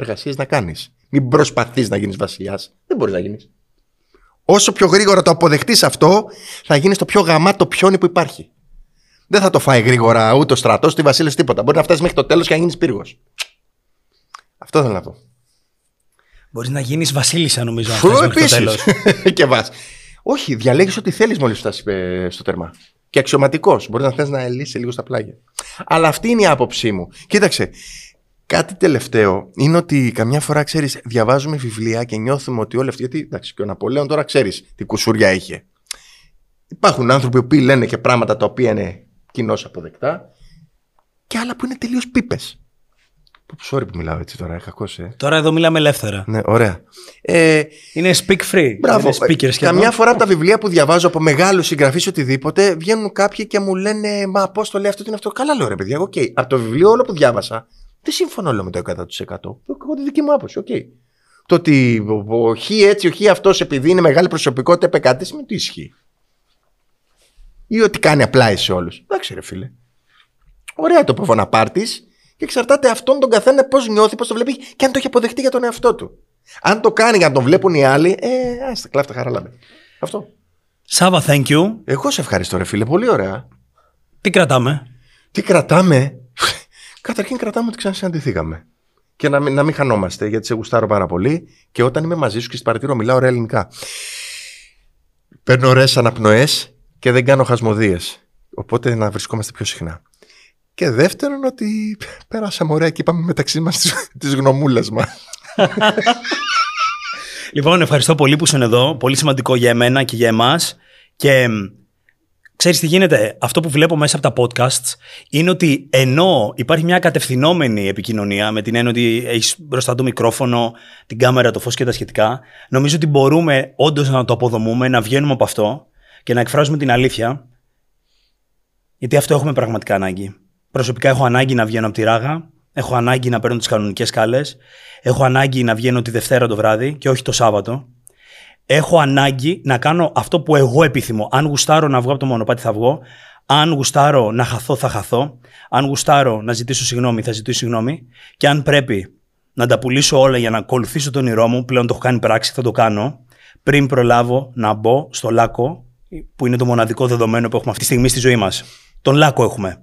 εργασίες να κάνεις. Μην προσπαθείς να γίνεις βασιλιάς. Δεν μπορείς να γίνεις. Όσο πιο γρήγορα το αποδεχτείς αυτό, θα γίνεις το πιο γαμάτο πιόνι που υπάρχει. Δεν θα το φάει γρήγορα ούτε ο στρατός, ούτε Βασίλη τίποτα. Μπορεί να φτάσεις μέχρι το τέλος και να γίνεις πύργος. Αυτό θέλω να πω. Μπορείς να γίνεις Βασίλισσα, νομίζω, αν Φου, θες μέχρι το επίσης. τέλος. και βάς. Όχι, διαλέγεις ό,τι θέλεις μόλις φτάσεις ε, στο τερμά. Και αξιωματικός. Μπορεί να θες να λύσεις λίγο στα πλάγια. Αλλά αυτή είναι η άποψή μου. Κοίταξε. Κάτι τελευταίο είναι ότι καμιά φορά ξέρεις, διαβάζουμε βιβλία και νιώθουμε ότι όλοι αυτοί. Γιατί εντάξει, και ο Ναπολέον τώρα ξέρεις τι κουσούρια είχε. Υπάρχουν άνθρωποι που λένε και πράγματα τα οποία είναι κοινώς αποδεκτά και άλλα που είναι τελείως πίπες. Sorry που μιλάω έτσι τώρα, κακό ε. Τώρα εδώ μιλάμε ελεύθερα. Ναι, ωραία. Ε, Είναι speak free. Μπράβο. Είναι speaker σχεδόν. Καμιά φορά από τα βιβλία που διαβάζω από μεγάλους συγγραφείς οτιδήποτε, βγαίνουν κάποιοι και μου λένε Μα πώς το λέει αυτό, τι είναι αυτό; Καλά, λέω ρε παιδιά. Οκ. Από το βιβλίο όλο που διάβασα, δεν συμφωνώ λέω με το 100%. Εγώ τη δική μου άποψη. Οκ. Το ότι ο, ο Χ έτσι, ο Χ αυτός επειδή είναι μεγάλη προσωπικότητα, είπε κάτι, δεν σημαίνει ότι ισχύει. Ή ότι κάνει απλά σε όλους. Εντάξει, ρε φίλε. Ωραία το Ποβοναπάρτη και εξαρτάται αυτόν τον καθένα πώς νιώθει, πώς το βλέπει και αν το έχει αποδεχτεί για τον εαυτό του. Αν το κάνει για να τον βλέπουν οι άλλοι, ε, άστα κλάφτα χαράλαμπε. Αυτό. Σάβα, thank you. Εγώ σε ευχαριστώ, ρε φίλε. Πολύ ωραία. Τι κρατάμε; Τι κρατάμε; Καταρχήν κρατάμε ότι ξανασυναντηθήκαμε. Και να μην, να μην χανόμαστε, γιατί σε γουστάρω πάρα πολύ. Και όταν είμαι μαζί σου και στην παρατηρώ, μιλάω ωραία ελληνικά. Παίρνω ωραίες αναπνοές και δεν κάνω χασμοδίε. Οπότε να βρισκόμαστε πιο συχνά. Και δεύτερον, ότι πέρασαμε ωραία και είπαμε μεταξύ μας τις γνωμούλες μας. Λοιπόν, ευχαριστώ πολύ που είσαι εδώ. Πολύ σημαντικό για εμένα και για εμάς. Και μ, ξέρεις τι γίνεται; Αυτό που βλέπω μέσα από τα podcasts είναι ότι ενώ υπάρχει μια κατευθυνόμενη επικοινωνία με την έννοια ότι έχεις μπροστά το μικρόφωνο, την κάμερα, το φως και τα σχετικά, νομίζω ότι μπορούμε όντως να το αποδομούμε, να βγαίνουμε από αυτό και να εκφράζουμε την αλήθεια. Γιατί αυτό έχουμε πραγματικά ανάγκη. Προσωπικά έχω ανάγκη να βγαίνω από τη ράγα, έχω ανάγκη να παίρνω τις κανονικές σκάλες, έχω ανάγκη να βγαίνω τη Δευτέρα το βράδυ και όχι το Σάββατο. Έχω ανάγκη να κάνω αυτό που εγώ επιθυμώ. Αν γουστάρω να βγω από το μονοπάτι, θα βγω. Αν γουστάρω να χαθώ, θα χαθώ. Αν γουστάρω να ζητήσω συγγνώμη, θα ζητήσω συγγνώμη. Και αν πρέπει να τα πουλήσω όλα για να ακολουθήσω τον όνειρό μου, πλέον το έχω κάνει πράξη, θα το κάνω. Πριν προλάβω να μπω στο λάκκο, που είναι το μοναδικό δεδομένο που έχουμε αυτή τη στιγμή στη ζωή μας. Τον λάκκο έχουμε.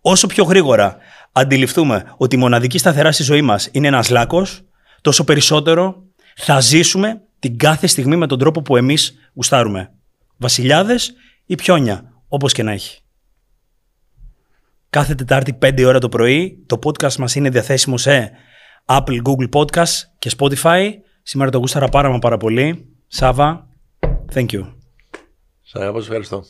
Όσο πιο γρήγορα αντιληφθούμε ότι η μοναδική σταθερά στη ζωή μας είναι ένας λάκκος, τόσο περισσότερο θα ζήσουμε την κάθε στιγμή με τον τρόπο που εμείς γουστάρουμε. Βασιλιάδες ή πιόνια, όπως και να έχει. Κάθε Τετάρτη 5 ώρα το πρωί το podcast μας είναι διαθέσιμο σε Apple, Google Podcast και Spotify. Σήμερα το γούσταρα πάρα μα πάρα πολύ. Σάβα, thank you. Σας ευχαριστώ.